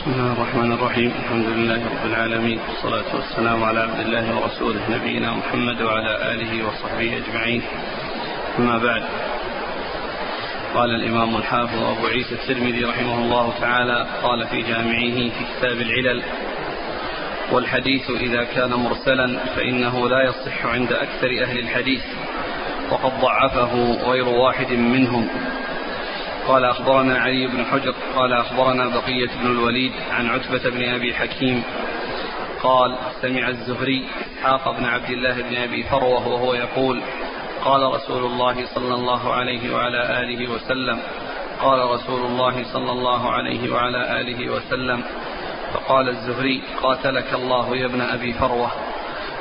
بسم الله الرحمن الرحيم الحمد لله رب العالمين والصلاة والسلام على عبد الله ورسوله نبينا محمد وعلى آله وصحبه أجمعين أما بعد قال الإمام الحافظ أبو عيسى الترمذي رحمه الله تعالى قال في جامعه في كتاب العلل والحديث إذا كان مرسلا فإنه لا يصح عند أكثر أهل الحديث وقد ضعفه غير واحد منهم قال أخبرنا علي بن حجر قال أخبرنا بقية بن الوليد عن عتبة بن أبي حكيم قال سمع الزهري إسحاق بن عبد الله بن أبي فروة وهو يقول قال رسول الله صلى الله عليه وعلى آله وسلم قال رسول الله صلى الله عليه وعلى آله وسلم فقال الزهري قاتلك الله يا ابن أبي فروة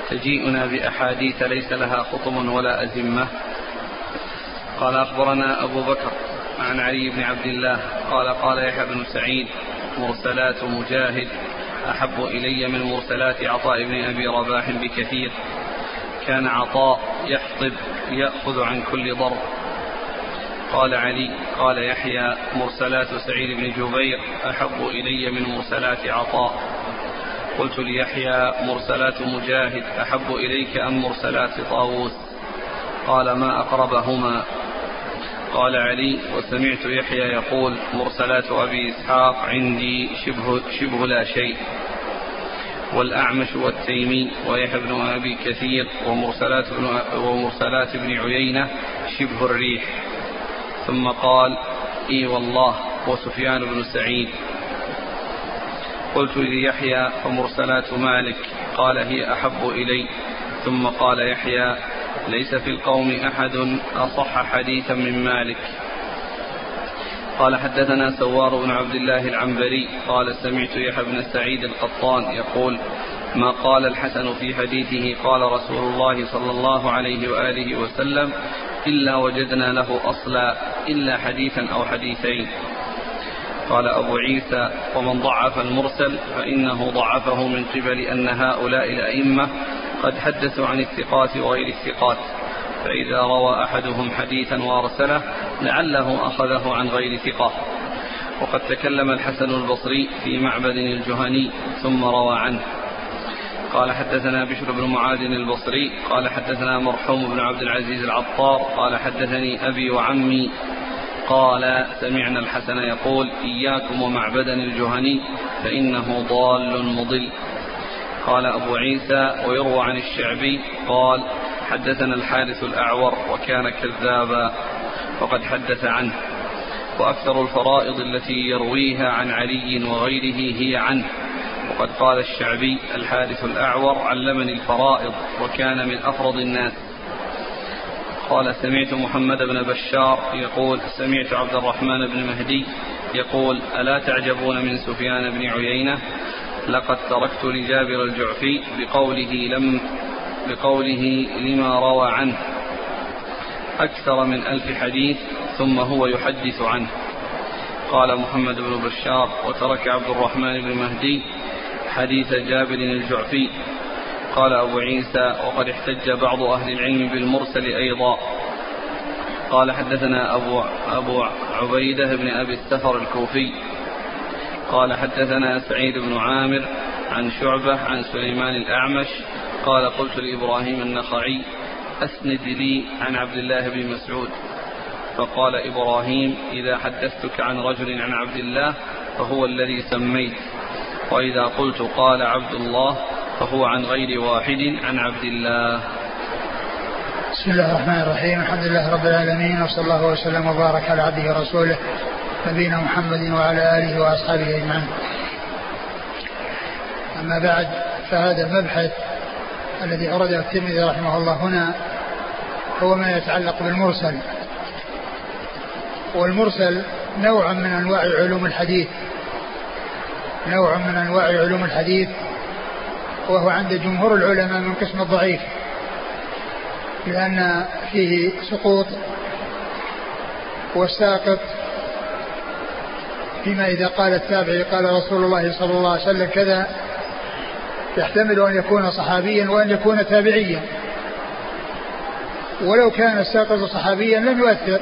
تجيئنا بأحاديث ليس لها خطم ولا أزمة. قال أخبرنا أبو بكر عن علي بن عبد الله قال قال يحيى بن سعيد مرسلات مجاهد أحب إلي من مرسلات عطاء بن أبي رباح بكثير كان عطاء يحطب يأخذ عن كل ضرب قال علي قال يحيى مرسلات سعيد بن جبير أحب إلي من مرسلات عطاء قلت ليحيى مرسلات مجاهد أحب إليك أم مرسلات طاووس قال ما أقربهما قال علي وسمعت يحيى يقول مرسلات أبي إسحاق عندي شبه, شبه لا شيء والأعمش والتيمي ويحيى بن أبي كثير ومرسلات ابن, ومرسلات ابن عيينة شبه الريح. ثم قال إي والله وسفيان بن سعيد. قلت ليحيى فمرسلات مالك قال هي أحب إلي. ثم قال يحيى ليس في القوم أحد أصح حديثا من مالك. قال حدثنا سوار بن عبد الله العنبري قال سمعت يحيى بن سعيد القطان يقول ما قال الحسن في حديثه قال رسول الله صلى الله عليه وآله وسلم إلا وجدنا له أصلا إلا حديثا أو حديثين قال أبو عيسى ومن ضعف المرسل فإنه ضعفه من قبل أن هؤلاء الأئمة قد حدثوا عن الثقات وغير الثقات. فإذا روى أحدهم حديثا وأرسله لعله أخذه عن غير ثقة. وقد تكلم الحسن البصري في معبد الجهني ثم روى عنه. قال حدثنا بشر بن معاذ البصري قال حدثنا مرحوم بن عبد العزيز العطار قال حدثني أبي وعمي قال سمعنا الحسن يقول إياكم ومعبدا الجهني فإنه ضال مضل. قال أبو عيسى ويروى عن الشعبي قال حدثنا الحارث الأعور وكان كذابا وقد حدث عنه. وأكثر الفرائض التي يرويها عن علي وغيره هي عنه. وقد قال الشعبي الحارث الأعور علمني الفرائض وكان من أفرض الناس. قال سمعت محمد بن بشار يقول سمعت عبد الرحمن بن مهدي يقول ألا تعجبون من سفيان بن عيينة؟ لقد تركت لجابر الجعفي بقوله لم بقوله لما روى عنه أكثر من ألف حديث ثم هو يحدث عنه. قال محمد بن بشار وترك عبد الرحمن بن مهدي حديث جابر الجعفي. قال أبو عيسى وقد احتج بعض أهل العلم بالمرسل أيضا. قال حدثنا أبو, أبو عبيدة بن أبي السفر الكوفي قال حدثنا سعيد بن عامر عن شعبة عن سليمان الأعمش قال قلت لإبراهيم النخعي أسند لي عن عبد الله بن مسعود. فقال إبراهيم إذا حدثتك عن رجل عن عبد الله فهو الذي سميت. وإذا قلت قال عبد الله فهو عن غير واحد عن عبد الله. بسم الله الرحمن الرحيم. الحمد لله رب العالمين وصلى الله وسلم وبارك على عبده ورسوله نبينا محمد وعلى آله وأصحابه أجمعين. أما بعد فهذا المبحث الذي أورده الترمذي رحمه الله هنا هو ما يتعلق بالمرسل. والمرسل نوع من أنواع علوم الحديث. نوع من أنواع علوم الحديث وهو عند جمهور العلماء من قسم الضعيف. لأن فيه سقوط والساقط فيما إذا قال التابعي قال رسول الله صلى الله عليه وسلم كذا يحتمل أن يكون صحابيا وأن يكون تابعيا. ولو كان الساقط صحابيا لم يؤثر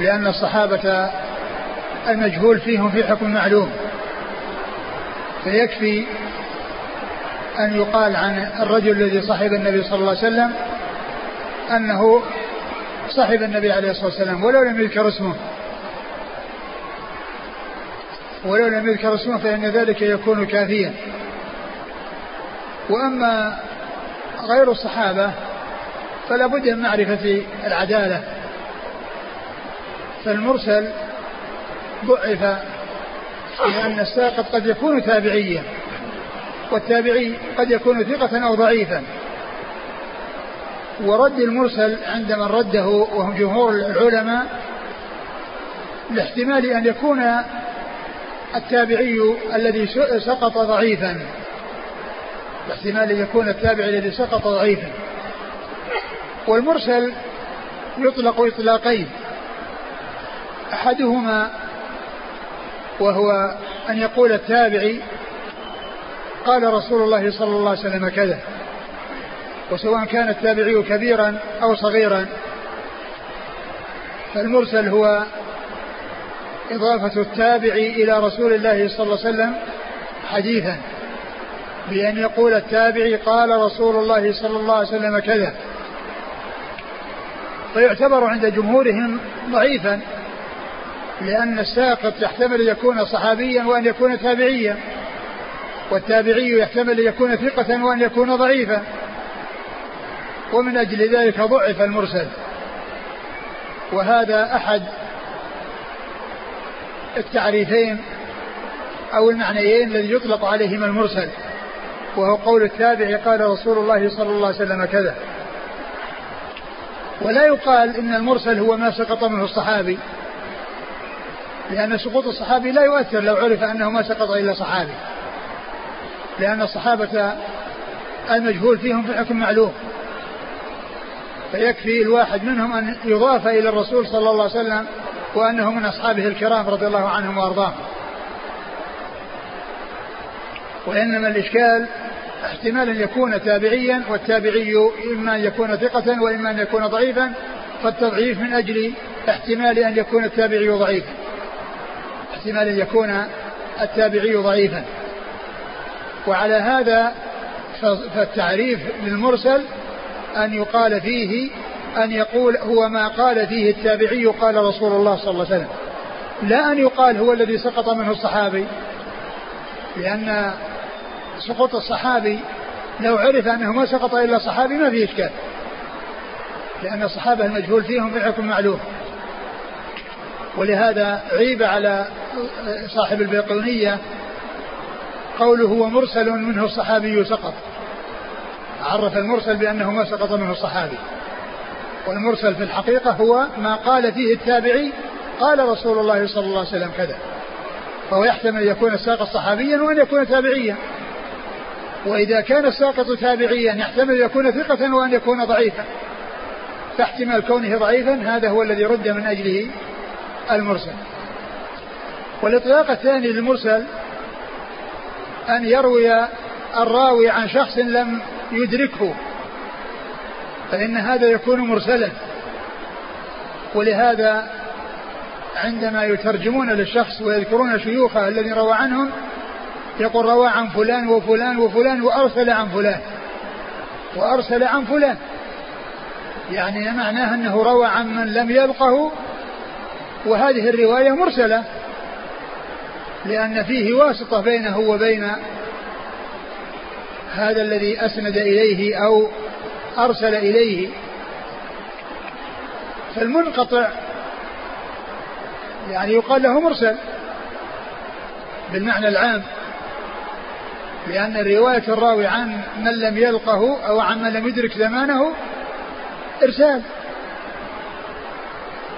لأن الصحابة المجهول فيهم في حكم معلوم. فيكفي أن يقال عن الرجل الذي صحب النبي صلى الله عليه وسلم أنه صحب النبي عليه الصلاة والسلام ولو لم يذكر اسمه. ولو لم يذكر اسمه فإن ذلك يكون كافيا. وأما غير الصحابة فلا بد من معرفة العدالة. فالمرسل ضعف لأن الساقط قد يكون تابعيا والتابعي قد يكون ثقة أو ضعيفا. ورد المرسل عند من رده وهم جمهور العلماء لاحتمال أن يكون التابعي الذي سقط ضعيفا. لاحتمال أن يكون التابعي الذي سقط ضعيفا. والمرسل يطلق إطلاقين. أحدهما وهو أن يقول التابعي قال رسول الله صلى الله عليه وسلم كذا. وسواء كان التابعي كبيرا أو صغيرا. فالمرسل هو إضافة التابع إلى رسول الله صلى الله عليه وسلم حديثا بأن يقول التابعي قال رسول الله صلى الله عليه وسلم كذا. فيعتبر عند جمهورهم ضعيفا لأن الساقط يحتمل يكون صحابيا وأن يكون تابعيا والتابعي يحتمل يكون ثقة وأن يكون ضعيفا. ومن أجل ذلك ضعف المرسل. وهذا أحد التعريفين أو المعنيين الذي يطلق عليهما المرسل وهو قول التابع قال رسول الله صلى الله عليه وسلم كذا. ولا يقال إن المرسل هو ما سقط منه الصحابي لأن سقوط الصحابي لا يؤثر لو عرف أنه ما سقط إلا صحابي لأن الصحابة المجهول فيهم في الحكم معلوم. فيكفي الواحد منهم أن يضاف إلى الرسول صلى الله عليه وسلم وأنه من أصحابه الكرام رضي الله عنهم وأرضاهم. وإنما الإشكال احتمال أن يكون تابعيا والتابعي إما أن يكون ثقة وإما أن يكون ضعيفا. فالتضعيف من أجل احتمال أن يكون التابعي ضعيفا. احتمال أن يكون التابعي ضعيفا. وعلى هذا فالتعريف للمرسل أن يقال فيه أن يقول هو ما قال فيه التابعي قال رسول الله صلى الله عليه وسلم. لا أن يقال هو الذي سقط منه الصحابي. لأن سقوط الصحابي لو عرف أنه ما سقط إلا صحابي ما في إشكال. لأن الصحابة المجهول فيهم في الحكم معلوم. ولهذا عيب على صاحب البيقونية قوله هو مرسل منه الصحابي سقط. عرف المرسل بأنه ما سقط منه الصحابي. والمرسل في الحقيقة هو ما قال فيه التابعي قال رسول الله صلى الله عليه وسلم كذا. فهو يحتمل أن يكون الساقط صحابيا وأن يكون تابعيا. وإذا كان الساقط تابعيا يحتمل أن يكون ثقة وأن يكون ضعيفا. فاحتمال كونه ضعيفا هذا هو الذي رد من أجله المرسل. والإطلاق الثاني للمرسل أن يروي الراوي عن شخص لم يدركه. فإن هذا يكون مرسلا. ولهذا عندما يترجمون للشخص ويذكرون شيوخه الذي روى عنهم يقول روى عن فلان وفلان وفلان وأرسل عن فلان وأرسل عن فلان. يعني معناه أنه روى عن من لم يلقه وهذه الرواية مرسلة لأن فيه واسطة بينه وبين هذا الذي أسند إليه أو أرسل إليه فالمنقطع يعني يقال له مرسل بالمعنى العام لأن رواية الراوي عن من لم يلقه أو عن من لم يدرك زمانه إرسال.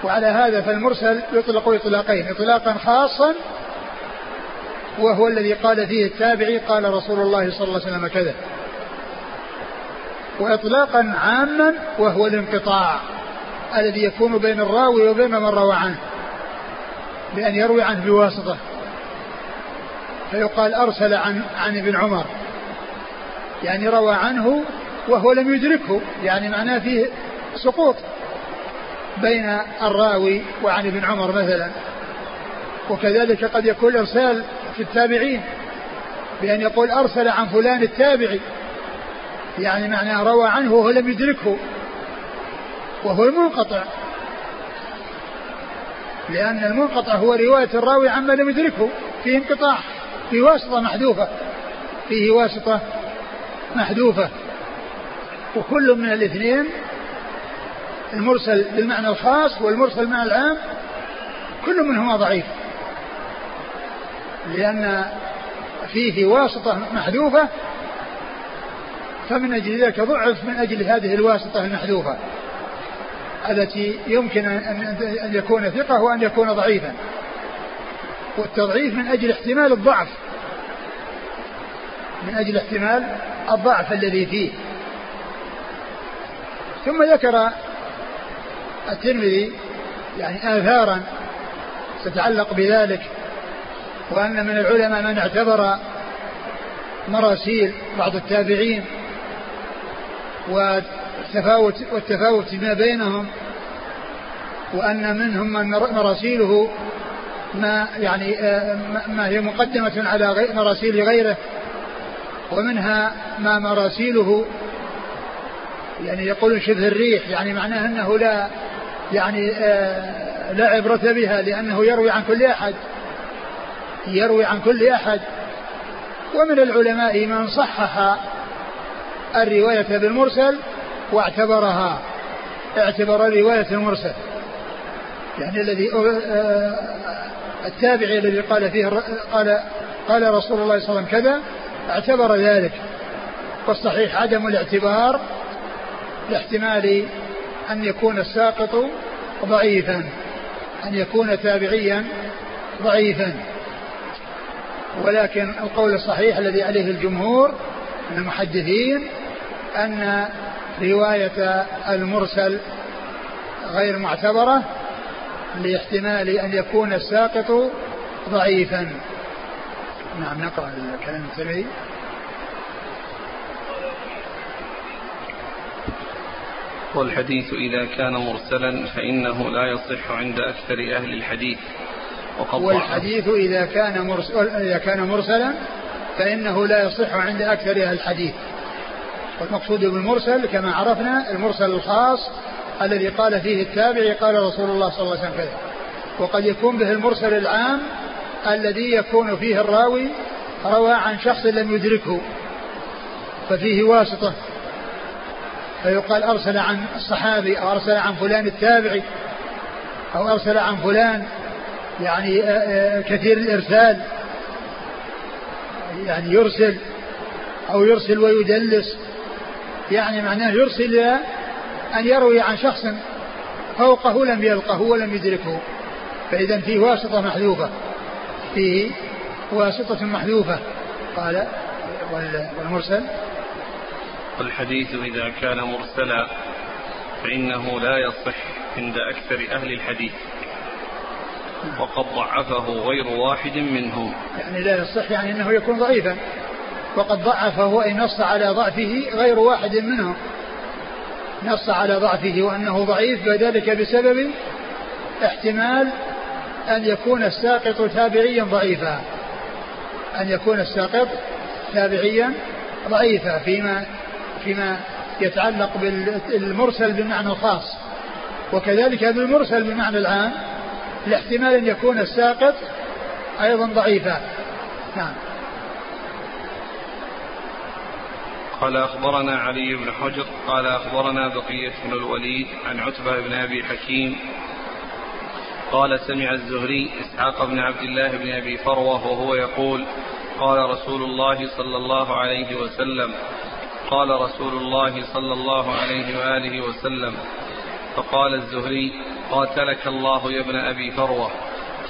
وعلى هذا فالمرسل يطلق إطلاقين إطلاقا خاصا وهو الذي قال فيه التابعي قال رسول الله صلى الله عليه وسلم كذا. وإطلاقا عاما وهو الانقطاع الذي يكون بين الراوي وبين من روى عنه بأن يروي عنه بواسطة. فيقال أرسل عن عن ابن عمر يعني روى عنه وهو لم يدركه يعني معناه فيه سقوط بين الراوي وعن ابن عمر مثلا. وكذلك قد يكون الإرسال في التابعين بأن يقول أرسل عن فلان التابعي يعني معناه روى عنه وهو لم يدركه وهو المنقطع. لأن المنقطع هو رواية الراوي عما لم يدركه فيه انقطاع في واسطة محذوفة فيه واسطة محذوفة. وكل من الاثنين المرسل بالمعنى الخاص والمرسل بالمعنى العام كل منهما ضعيف. لأن فيه واسطة محذوفة فمن أجل ذلك ضعف من أجل هذه الواسطة المحذوفة التي يمكن أن يكون ثقة وأن يكون ضعيفا. والتضعيف من أجل احتمال الضعف. من أجل احتمال الضعف الذي فيه. ثم ذكر الترمذي يعني آثارا تتعلق بذلك وأن من العلماء من اعتبر مراسيل بعض التابعين والتفاوت والتفاوت ما بينهم وأن منهم من مراسيله ما يعني آه، ما هي مقدمة على مراسيل غيره ومنها ما مراسيله يعني يقولون شبه الريح يعني معناه أنه لا يعني آه لا عبرة بها لأنه يروي عن كل أحد يروي عن كل أحد. ومن العلماء من صحح الرواية بالمرسل واعتبرها اعتبر رواية المرسل. يعني الذي آه، التابعي الذي قال فيه قال قال رسول الله صلى الله عليه وسلم كذا اعتبر ذلك. والصحيح عدم الاعتبار لاحتمال أن يكون الساقط ضعيفا أن يكون تابعيا ضعيفا. ولكن القول الصحيح الذي عليه الجمهور من المحدثين أن رواية المرسل غير معتبرة لاحتمال أن يكون الساقط ضعيفا. نعم نقرأ الكلام السمعي والحديث إذا كان مرسلا فإنه لا يصح عند أكثر أهل الحديث. وقد والحديث إذا كان مرسل إذا كان مرسلا فإنه لا يصح عند أكثر أهل الحديث. والمقصود بالمرسل كما عرفنا المرسل الخاص الذي قال فيه التابعي قال رسول الله صلى الله عليه وسلم كذا. وقد يكون به المرسل العام الذي يكون فيه الراوي روى عن شخص لم يدركه ففيه واسطة. فيقال أرسل عن الصحابي أو أرسل عن فلان التابعي أو أرسل عن فلان يعني آه، آه، كثير الإرسال يعني يرسل أو يرسل ويدلس. يعني معناه يرسل إلى أن يروي عن شخص فوقه لم يلقه ولم يدركه. فإذا فيه واسطة محذوفة. فيه واسطة محذوفة. قال والمرسل والحديث إذا كان مرسلا فإنه لا يصح عند أكثر أهل الحديث. وقد ضعفه غير واحد منهم. يعني لا يصح يعني أنه يكون ضعيفا. وقد ضعفه أي نص على ضعفه غير واحد منهم. نص على ضعفه وأنه ضعيف وذلك بسبب احتمال أن يكون الساقط تابعيا ضعيفا. أن يكون الساقط تابعيا ضعيفا فيما فيما يتعلق بالمرسل بالمعنى الخاص. وكذلك بالمرسل بالمعنى العام لاحتمال أن يكون الساقط أيضا ضعيفا. نعم. قال أخبرنا علي بن حجر قال أخبرنا بقية بن الوليد عن عتبة بن أبي حكيم قال سمع الزهري إسحاق بن عبد الله بن أبي فروة وهو يقول قال رسول الله صلى الله عليه وسلم قال رسول الله صلى الله عليه وآله وسلم فقال الزهري قاتلك الله يا ابن أبي فروة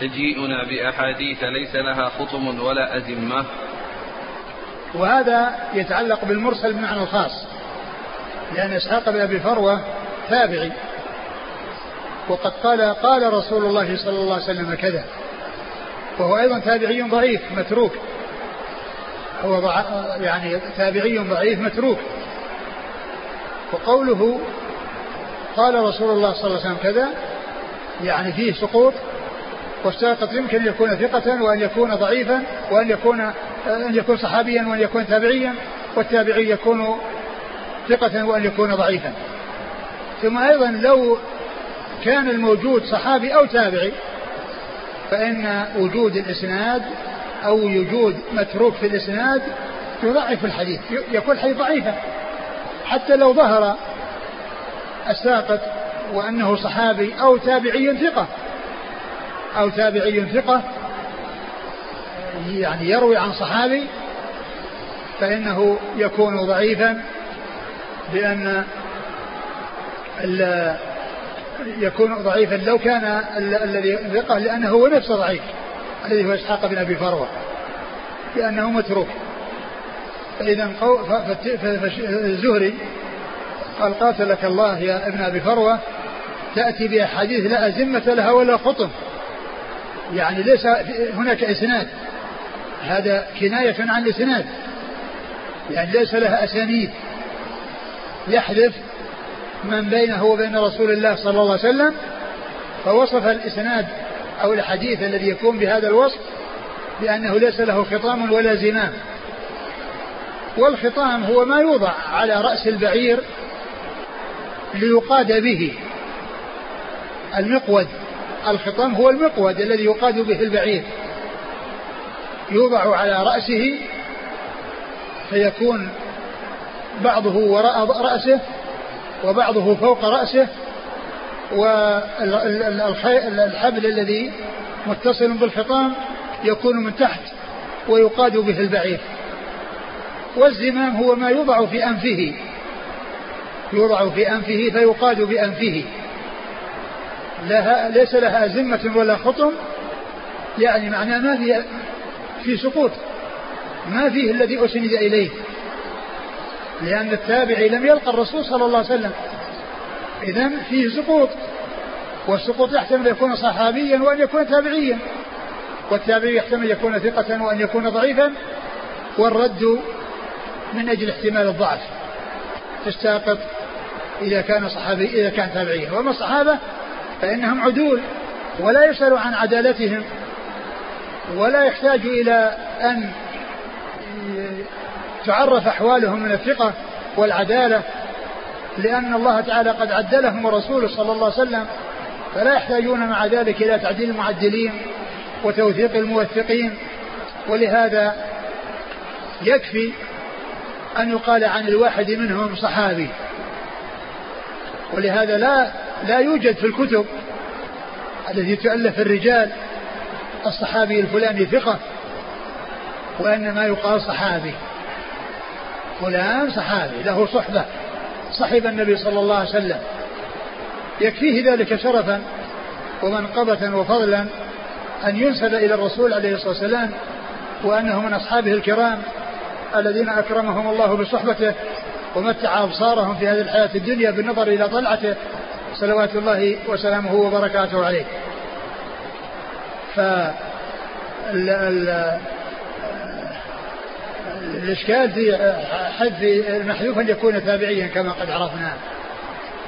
تجيئنا بأحاديث ليس لها خطم ولا أزمة. وهذا يتعلق بالمرسل بمعنى الخاص لأن إسحاق بن أبي فروة تابعي. وقد قال قال رسول الله صلى الله عليه وسلم كذا وهو أيضا تابعي ضعيف متروك. هو يعني تابعي ضعيف متروك. وقوله قال رسول الله صلى الله عليه وسلم كذا يعني فيه سقوط والساقط يمكن أن يكون ثقة وأن يكون ضعيفا وأن يكون أن يكون صحابيا وأن يكون تابعيا والتابعي يكون ثقة وأن يكون ضعيفا. ثم أيضا لو كان الموجود صحابي أو تابعي فإن وجود الإسناد أو وجود متروك في الإسناد يضعف الحديث يكون الحديث ضعيفا. حتى لو ظهر الساقط وأنه صحابي أو تابعي ثقة أو تابعي ثقة يعني يروي عن صحابي فإنه يكون ضعيفا بأن يكون ضعيفا لو كان الذي ثقة لأنه هو نفسه ضعيف الذي هو إسحاق بن أبي فروة لأنه متروك. فإذا الزهري قال قاتلك الله يا ابن أبي فروة تأتي بأحاديث لا أزمة لها ولا خطم. يعني ليس هناك إسناد. هذا كناية عن الإسناد يعني ليس لها أسانيد. يحذف من بينه وبين رسول الله صلى الله عليه وسلم فوصف الإسناد أو الحديث الذي يكون بهذا الوصف بأنه ليس له خطام ولا زمام. والخطام هو ما يوضع على رأس البعير ليقاد به. المقود الخطام هو المقود الذي يقاد به البعير. يوضع على رأسه فيكون بعضه وراء رأسه وبعضه فوق رأسه والحبل الذي متصل بالخطام يكون من تحت ويقاد به البعير. والزمام هو ما يوضع في أنفه يوضع في أنفه فيقاد بأنفه. لها ليس لها زمة ولا خطم يعني معناه ما في في سقوط. ما فيه الذي أسند إليه. لأن التابعي لم يلقى الرسول صلى الله عليه وسلم. إذا فيه سقوط. والسقوط يحتمل أن يكون صحابيا وأن يكون تابعيا. والتابعي يحتمل أن يكون ثقة وأن يكون ضعيفا. والرد من أجل احتمال الضعف. تستاقط إذا كان صحابي إذا كان تابعيا. وأما الصحابة فإنهم عدول ولا يسأل عن عدالتهم. ولا يحتاج إلى أن تعرف أحوالهم من الثقة والعدالة لأن الله تعالى قد عدلهم ورسوله صلى الله عليه وسلم فلا يحتاجون مع ذلك إلى تعديل المعدلين وتوثيق الموثقين. ولهذا يكفي أن يقال عن الواحد منهم صحابي. ولهذا لا لا يوجد في الكتب التي تؤلف الرجال الصحابي الفلاني ثقة وإنما يقال صحابي. فلان صحابي له صحبة صحب النبي صلى الله عليه وسلم. يكفيه ذلك شرفا ومنقبة وفضلا أن ينسب إلى الرسول عليه الصلاة والسلام وأنه من أصحابه الكرام الذين أكرمهم الله بصحبته ومتع أبصارهم في هذه الحياة الدنيا بالنظر إلى طلعته. صلوات الله وسلامه وبركاته عليه. ف الإشكال في حذف المحذوف أن يكون تابعيا كما قد عرفنا.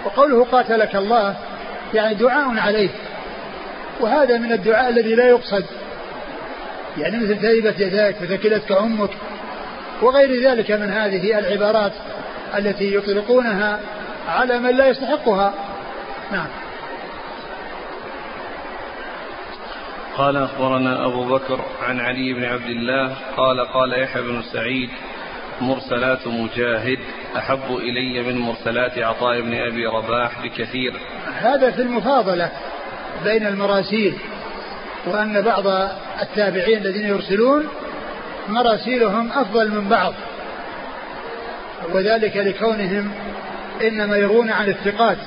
وقوله قاتلك الله يعني دعاء عليه. وهذا من الدعاء الذي لا يقصد. يعني مثل تربت يداك وثكلتك أمك. وغير ذلك من هذه العبارات التي يطلقونها على من لا يستحقها. نعم. قال أخبرنا أبو بكر عن علي بن عبد الله قال قال يحيى بن سعيد مرسلات مجاهد أحب إلي من مرسلات عطاء بن أبي رباح بكثير. هذا في المفاضلة بين المراسيل وأن بعض التابعين الذين يرسلون مراسيلهم أفضل من بعض وذلك لكونهم إنما يروون عن الثقات.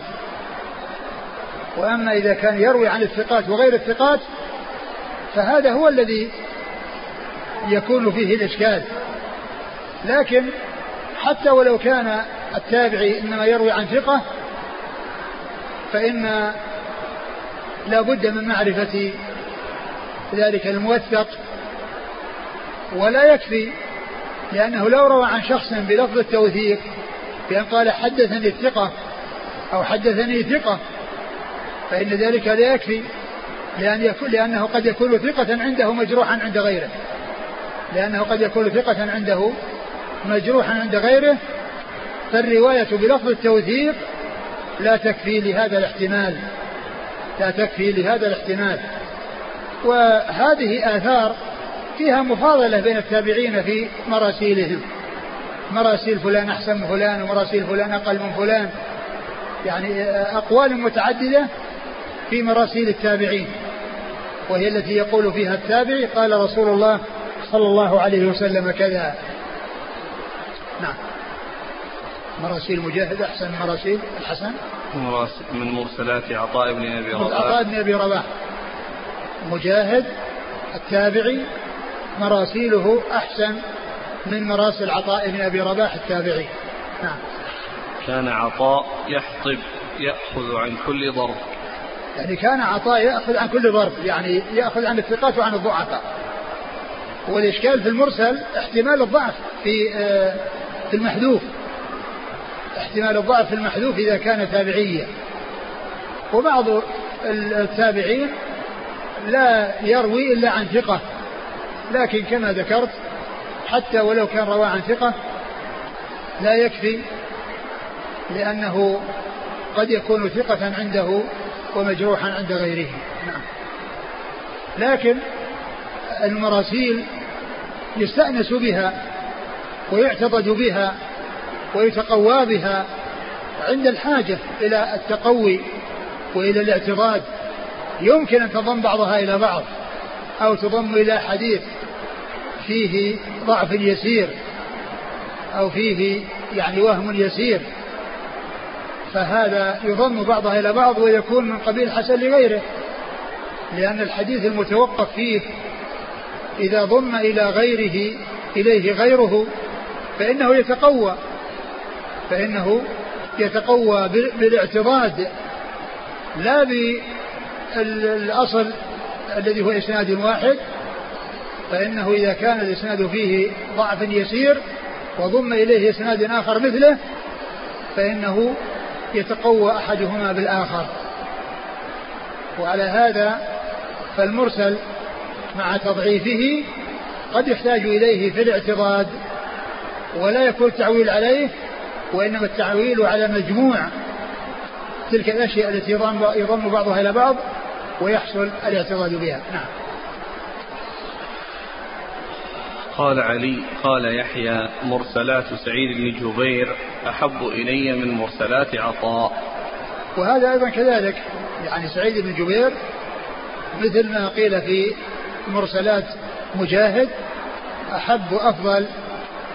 وأما إذا كان يروي عن الثقات وغير الثقات فهذا هو الذي يكون فيه الإشكال. لكن حتى ولو كان التابعي إنما يروي عن ثقة فإن لا بد من معرفة ذلك الموثق ولا يكفي لأنه لو روى عن شخص بلفظ التوثيق بأن قال حدثني الثقة أو حدثني ثقة فإن ذلك لا يكفي. لأن يكون لأنه قد يكون ثقة عنده مجروحا عند غيره. لأنه قد يكون ثقة عنده مجروحا عند غيره فالرواية بلفظ التوثيق لا تكفي لهذا الاحتمال. لا تكفي لهذا الاحتمال. وهذه آثار فيها مفاضلة بين التابعين في مراسيلهم. مراسيل فلان أحسن من فلان ومراسيل فلان أقل من فلان. يعني أقوال متعددة في مراسيل التابعين وهي التي يقول فيها التابعي قال رسول الله صلى الله عليه وسلم كذا. نعم. مراسيل مجاهد أحسن مراسيل الحسن؟ من مرسلات عطاء بن أبي رباح. عطاء بن أبي رباح. مجاهد التابعي مراسيله أحسن من مراسل عطاء بن أبي رباح التابعي نعم. كان عطاء يحطب يأخذ عن كل ضرب. يعني كان عطاء يأخذ عن كل ضرب يعني يأخذ عن الثقات وعن الضعفاء. والإشكال في المرسل احتمال الضعف في آه، في المحذوف. احتمال الضعف في المحذوف إذا كان تابعيا وبعض التابعين لا يروي إلا عن ثقة. لكن كما ذكرت حتى ولو كان رواه عن ثقة لا يكفي لأنه قد يكون ثقة عنده ومجروحا عند غيره. نعم. لكن المراسيل يستأنس بها ويعتضد بها ويتقوى بها عند الحاجة إلى التقوي وإلى الاعتضاد يمكن أن تضم بعضها إلى بعض أو تضم إلى حديث فيه ضعف يسير أو فيه يعني وهم يسير. فهذا يضم بعضها إلى بعض ويكون من قبيل حسن لغيره لأن الحديث المتوقف فيه إذا ضم إلى غيره إليه غيره فإنه يتقوى فإنه يتقوى بالاعتضاد لا بالأصل الذي هو إسناد واحد فإنه إذا كان الإسناد فيه ضعف يسير وضم إليه إسناد آخر مثله فإنه يتقوى أحدهما بالآخر. وعلى هذا فالمرسل مع تضعيفه قد يحتاج إليه في الاعتضاد ولا يكون التعويل عليه وإنما التعويل على مجموع تلك الأشياء التي يضم بعضها إلى بعض ويحصل الاعتراض بها. نعم. قال علي قال يحيى مرسلات سعيد بن جبير أحب إلي من مرسلات عطاء. وهذا أيضا كذلك. يعني سعيد بن جبير مثل ما قيل في مرسلات مجاهد أحب أفضل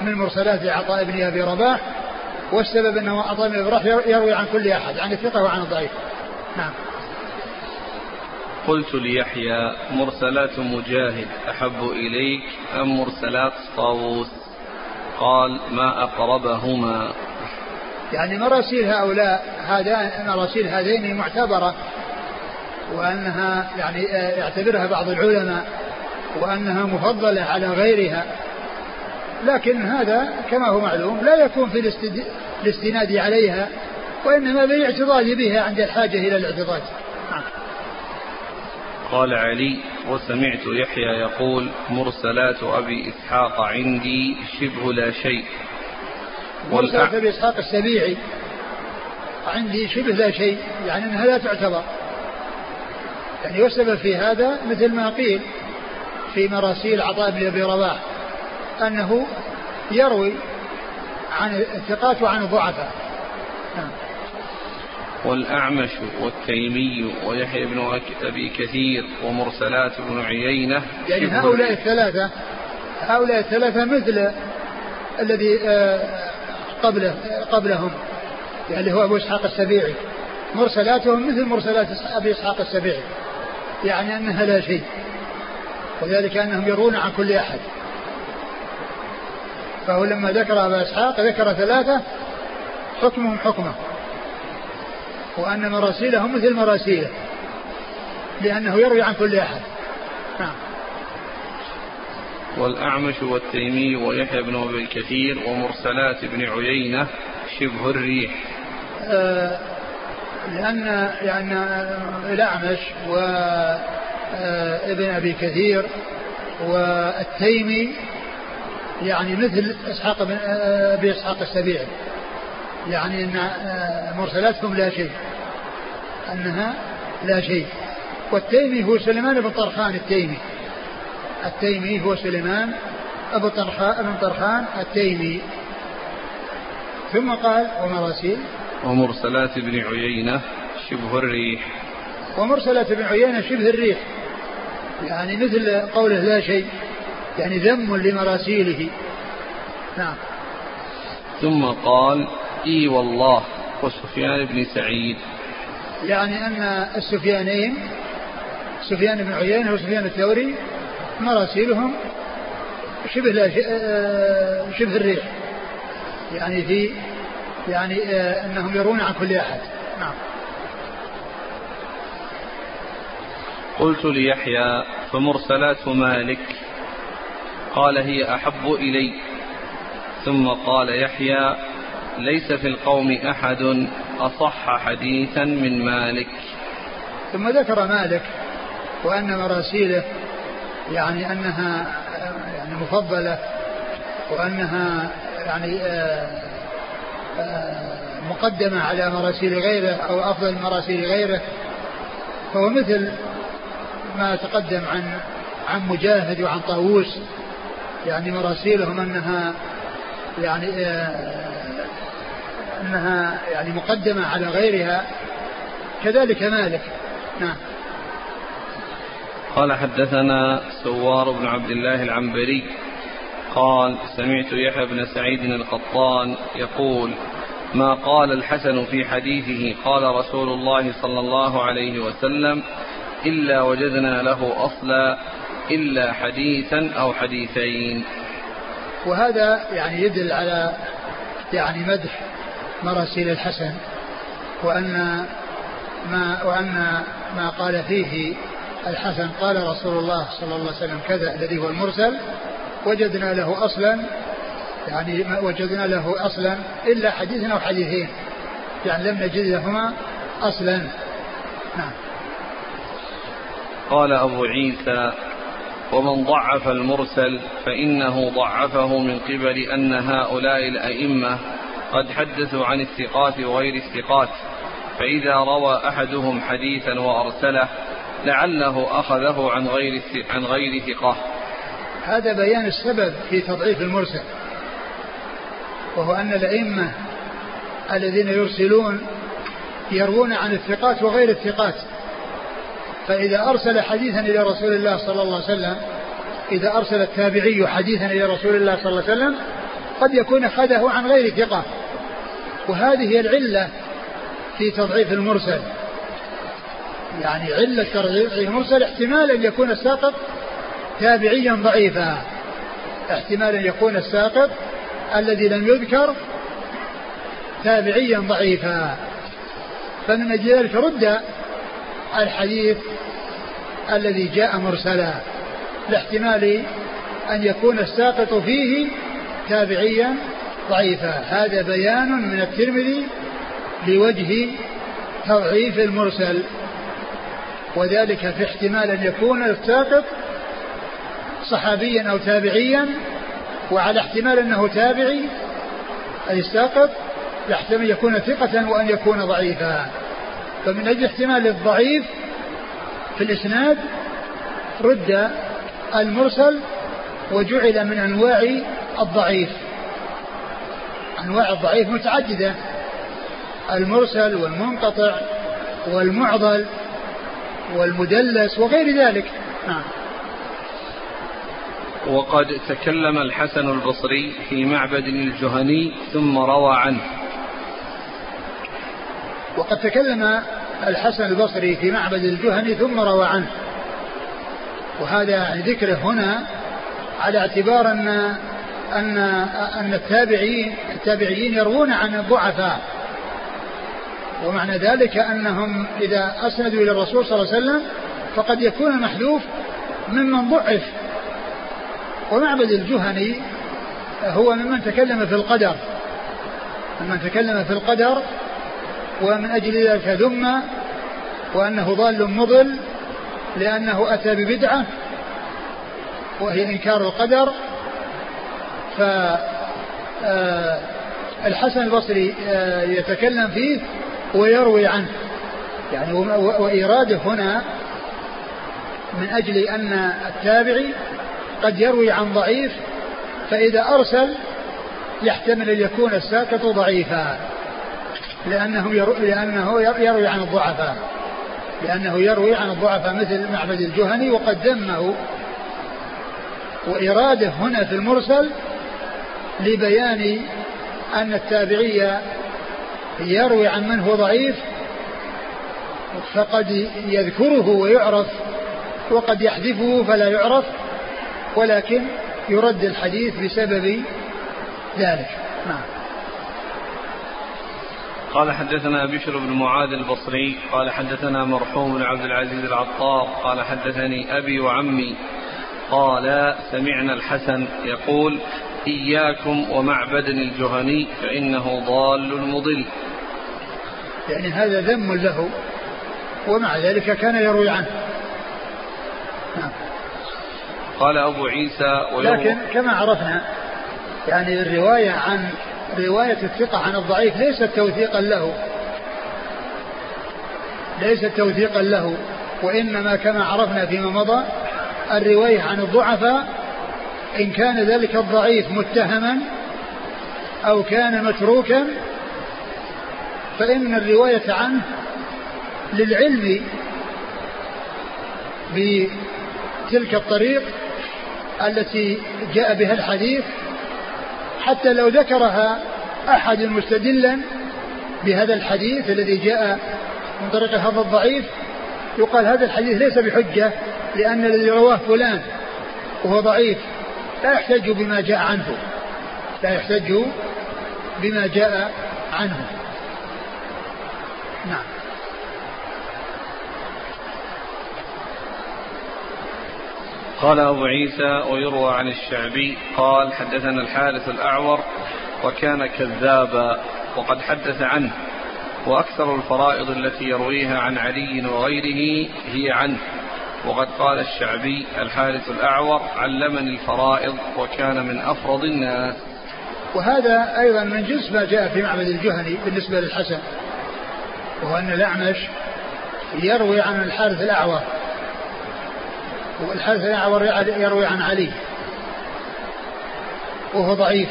من مرسلات عطاء بن أبي رباح والسبب أنه عطاء بن أبي رباح يروي عن كل أحد عن الثقة وعن الضعيف. نعم. قلت ليحيى مرسلات مجاهد أحب إليك أم مرسلات طاووس؟ قال ما أقربهما. يعني مراسيل هؤلاء هذان مراسيل هذين معتبرة وأنها يعني آه، يعتبرها بعض العلماء وأنها مفضلة على غيرها. لكن هذا كما هو معلوم لا يكون في الاستناد عليها وإنما بالاعتضاد بها عند الحاجة إلى الاعتضاد قال علي وسمعت يحيى يقول مرسلات أبي إسحاق عندي شبه لا شيء. مرسلات أبي إسحاق السبيعي عندي شبه لا شيء يعني أنها لا تعتبر. يعني والسبب في هذا مثل ما قيل في مراسيل عطاء بن أبي رباح أنه يروي عن الثقات وعن الضعفاء. نعم. والأعمش والتيمي ويحيى بن أبي كثير ومرسلات بن عيينة. يعني هؤلاء الثلاثة هؤلاء الثلاثة مثل الذي آه، قبله قبلهم. يعني هو أبو إسحاق السبيعي. مرسلاتهم مثل مرسلات أبي إسحاق السبيعي. يعني أنها لا شيء. وذلك أنهم يرون عن كل أحد. فهو لما ذكر أبا إسحاق ذكر ثلاثة حكمهم حكمة. وأن مراسيله مثل مراسيله لأنه يروي عن كل أحد. نعم. والأعمش والتيمي ويحيى بن أبي الكثير ومرسلات ابن عيينة شبه الريح. آه لأن يعني الأعمش وابن آه أبي كثير والتيمي يعني مثل إسحاق بن أبي إسحاق السبيعي. يعني أن مرسلاتهم لا شيء. أنها لا شيء. والتيمي هو سليمان بن طرخان التيمي. التيمي هو سليمان أبو طرخان بن طرخان التيمي. ثم قال ومراسيل. ومرسلات ابن عيينة شبه الريح. ومرسلات ابن عيينة شبه الريح. يعني مثل قوله لا شيء. يعني ذم لمراسيله. نعم. ثم قال إي والله. وسفيان بن سعيد. يعني أن السفيانين سفيان بن عيينة وسفيان الثوري مراسيلهم شبه لا آه، شبه الريح. يعني في يعني آه، أنهم يرون عن كل أحد. نعم. قلت ليحيى فمرسلات مالك. قال هي أحب إلي. ثم قال يحيى ليس في القوم أحد أصح حديثا من مالك. ثم ذكر مالك وأن مراسيله يعني أنها يعني مفضلة وأنها يعني آه، آه، مقدمة على مراسيل غيره أو أفضل مراسيل غيره. فهو مثل ما تقدم عن عن مجاهد وعن طاووس يعني مراسيلهم أنها يعني أنها يعني مقدمة على غيرها. كذلك مالك. نعم. قال حدثنا سوار بن عبد الله العنبري. قال سمعت يحيى بن سعيد القطان يقول ما قال الحسن في حديثه قال رسول الله صلى الله عليه وسلم إلا وجدنا له أصلا إلا حديثا أو حديثين. وهذا يعني يدل على يعني مدح مراسيل الحسن وأن ما وأن ما قال فيه الحسن قال رسول الله صلى الله عليه وسلم كذا الذي هو المرسل وجدنا له أصلا يعني ما وجدنا له أصلا إلا حديث أو حديثين يعني لم نجد لهما أصلا. نعم. قال أبو عيسى ومن ضعف المرسل فإنه ضعفه من قبل أن هؤلاء الأئمة قد حدثوا عن الثقات وغير الثقات فإذا روى أحدهم حديثا وأرسله لعله أخذه عن غير عن غير ثقة. هذا بيان السبب في تضعيف المرسل وهو أن الأئمة الذين يرسلون يروون عن الثقات وغير الثقات. فإذا أرسل حديثا إلى رسول الله صلى الله عليه وسلم إذا أرسل التابعي حديثا إلى رسول الله صلى الله عليه وسلم قد يكون أخذه عن غير ثقة. وهذه هي العلة في تضعيف المرسل. يعني علة تضعيف المرسل احتمال أن يكون الساقط تابعيا ضعيفا. احتمال أن يكون الساقط الذي لم يذكر تابعيا ضعيفا. فمن أجل ذلك رد الحديث الذي جاء مرسلا. لاحتمال أن يكون الساقط فيه تابعيا ضعيفا هذا بيان من الترمذي لوجه تضعيف المرسل وذلك في احتمال أن يكون الساقط صحابيا أو تابعيا وعلى احتمال أنه تابعي أي الساقط يحتمل يكون ثقة وأن يكون ضعيفا. فمن أجل احتمال الضعيف في الإسناد رد المرسل وجعل من أنواع الضعيف. أنواع الضعيف متعددة. المرسل والمنقطع والمعضل والمدلس وغير ذلك. نعم. وقد تكلم الحسن البصري في معبد الجهني ثم روى عنه. وقد تكلم الحسن البصري في معبد الجهني ثم روى عنه. وهذا يعني ذكره هنا على اعتبار ان ان أن التابعين التابعيين يروون عن الضعفاء. ومعنى ذلك أنهم إذا أسندوا إلى الرسول صلى الله عليه وسلم فقد يكون المحذوف ممن ضعف. ومعبد الجهني هو ممن تكلم في القدر. ممن تكلم في القدر ومن أجل ذلك ذم وأنه ضال مضل لأنه أتى ببدعة وهي إنكار القدر ف آه، الحسن البصري آه، يتكلم فيه ويروي عنه. يعني وإيراده هنا من أجل أن التابعي قد يروي عن ضعيف فإذا أرسل يحتمل أن يكون الساكت ضعيفا لأنه يروي, لأنه يروي عن الضعفاء لأنه يروي عن الضعفاء مثل معبد الجهني وقد ذمه وإرادة هنا في المرسل لبيان أن التابعي يروي عن من هو ضعيف فقد يذكره ويعرف وقد يحذفه فلا يعرف ولكن يرد الحديث بسبب ذلك. نعم. قال حدثنا بشر بن معاذ البصري قال حدثنا مرحوم بن عبد العزيز العطار قال حدثني أبي وعمي قال سمعنا الحسن يقول إياكم ومعبد الجهني فإنه ضال مضل. يعني هذا ذم له ومع ذلك كان يروي عنه. نعم. قال أبو عيسى لكن كما عرفنا يعني الرواية عن رواية الثقة عن الضعيف ليست توثيقا له. ليست توثيقا له وإنما كما عرفنا فيما مضى الرواية عن الضعفاء إن كان ذلك الضعيف متهما أو كان متروكا فإن الرواية عنه للعلم بتلك الطريق التي جاء بها الحديث حتى لو ذكرها أحد مستدلا بهذا الحديث الذي جاء من طريق هذا الضعيف يقال هذا الحديث ليس بحجة لأن الذي رواه فلان وهو ضعيف لا يحتج بما جاء عنه. لا يحتج بما جاء عنه. نعم. قال أبو عيسى ويروى عن الشعبي قال حدثنا الحارث الأعور وكان كذابا وقد حدث عنه. وأكثر الفرائض التي يرويها عن علي وغيره هي عنه. وقد قال الشعبي الحارث الأعور علمني الفرائض وكان من أفرض الناس. وهذا أيضا من جنس ما جاء في معبد الجهني بالنسبة للحسن وهو أن الأعمش يروي عن الحارث الأعور والحارث الأعور يروي عن علي وهو ضعيف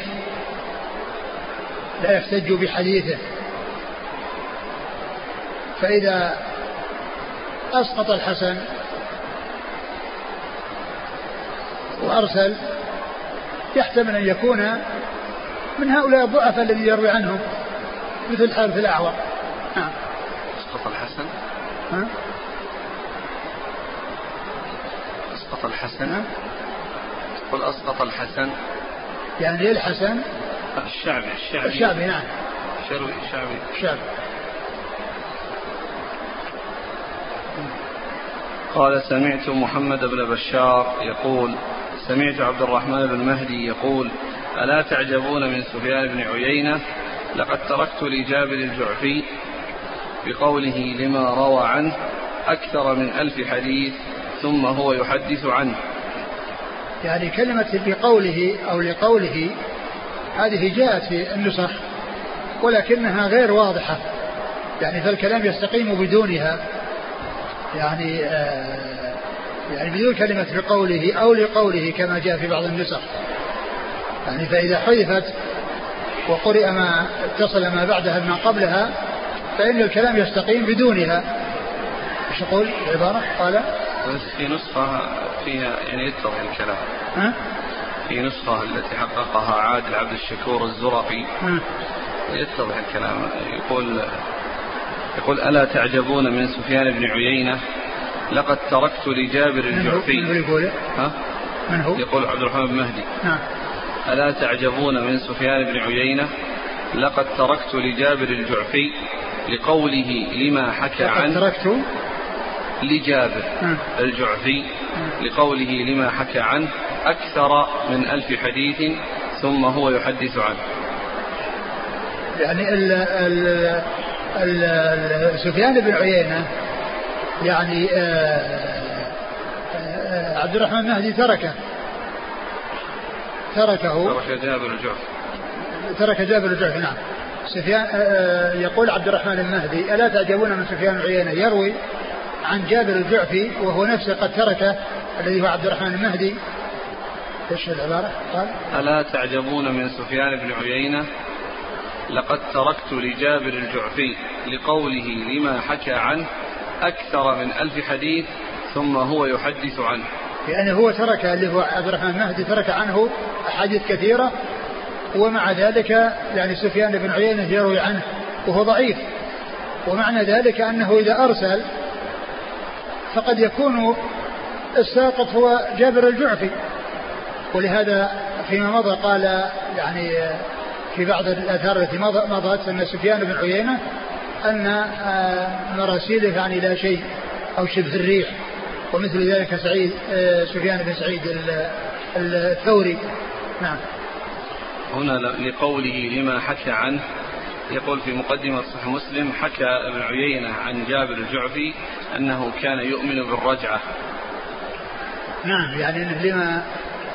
لا يحتج بحديثه. فإذا أسقط الحسن وأرسل يحتمل أن يكون من هؤلاء الضعفاء الذي يروي عنهم مثل الحارث الأعور. نعم أسقط الحسن؟ ها؟ أسقط الحسن؟ قل أسقط الحسن. يعني الحسن؟ الشعبي الشعبي. الشعبي نعم. الشعبي الشعبي قال سمعت محمد بن بشار يقول سمعت عبد الرحمن بن مهدي يقول ألا تعجبون من سفيان بن عيينة؟ لقد تركت لجابر الجعفي بقوله لما روى عنه أكثر من ألف حديث ثم هو يحدث عنه. يعني كلمة بقوله أو لقوله هذه جاءت في النسخ ولكنها غير واضحة. يعني فالكلام يستقيم بدونها. يعني آه يعني بدون كلمة بقوله أو لقوله كما جاء في بعض النسخ. يعني فإذا حذفت وقرئ ما اتصل ما بعدها بما قبلها فإن الكلام يستقيم بدونها. إيش يقول العبارة؟ قال في نسخة فيها يعني يتضح الكلام. ها؟ في نسخة التي حققها عادل عبد الشكور الزرقي. يتضح الكلام. يقول يقول ألا تعجبون من سفيان بن عيينة؟ لقد تركت لجابر الجعفي من هو ها؟ من هو؟ يقول عبد الرحمن بن مهدي. نعم. ألا تعجبون من سفيان بن عيينة؟ لقد تركت لجابر الجعفي لقوله لما حكى عن تركت. لجابر الجعفي لقوله لما حكى عنه أكثر من ألف حديث ثم هو يحدث عنه. يعني ال ال سفيان بن عيينة يعني آه، آه، عبد الرحمن المهدي تركه. تركه. ترك جابر الجعفي. ترك جابر الجعفي نعم. سفيان آه، آه، يقول عبد الرحمن المهدي ألا تعجبون من سفيان العيينة يروي عن جابر الجعفي وهو نفسه قد تركه الذي هو عبد الرحمن المهدي. إيش العبارة؟ قال ألا تعجبون من سفيان بن عيينة؟ لقد تركت لجابر الجعفي لقوله لما حكى عنه أكثر من ألف حديث ثم هو يحدث عنه. يعني هو ترك اللي هو عبد الرحمن المهدي ترك عنه أحاديث كثيرة ومع ذلك يعني سفيان بن عيينة يروي عنه وهو ضعيف. ومعنى ذلك أنه إذا أرسل فقد يكون الساقط هو جابر الجعفي. ولهذا فيما مضى قال يعني في بعض الآثار التي مضت أن سفيان بن عيينة أن آه، مراسيله يعني لا شيء أو شبه الريح ومثل ذلك سعيد آه، سفيان بن سعيد الثوري. نعم. هنا لقوله لما حكى عنه يقول في مقدمة صحيح مسلم حكى ابن عيينة عن جابر الجعفي أنه كان يؤمن بالرجعة. نعم يعني لما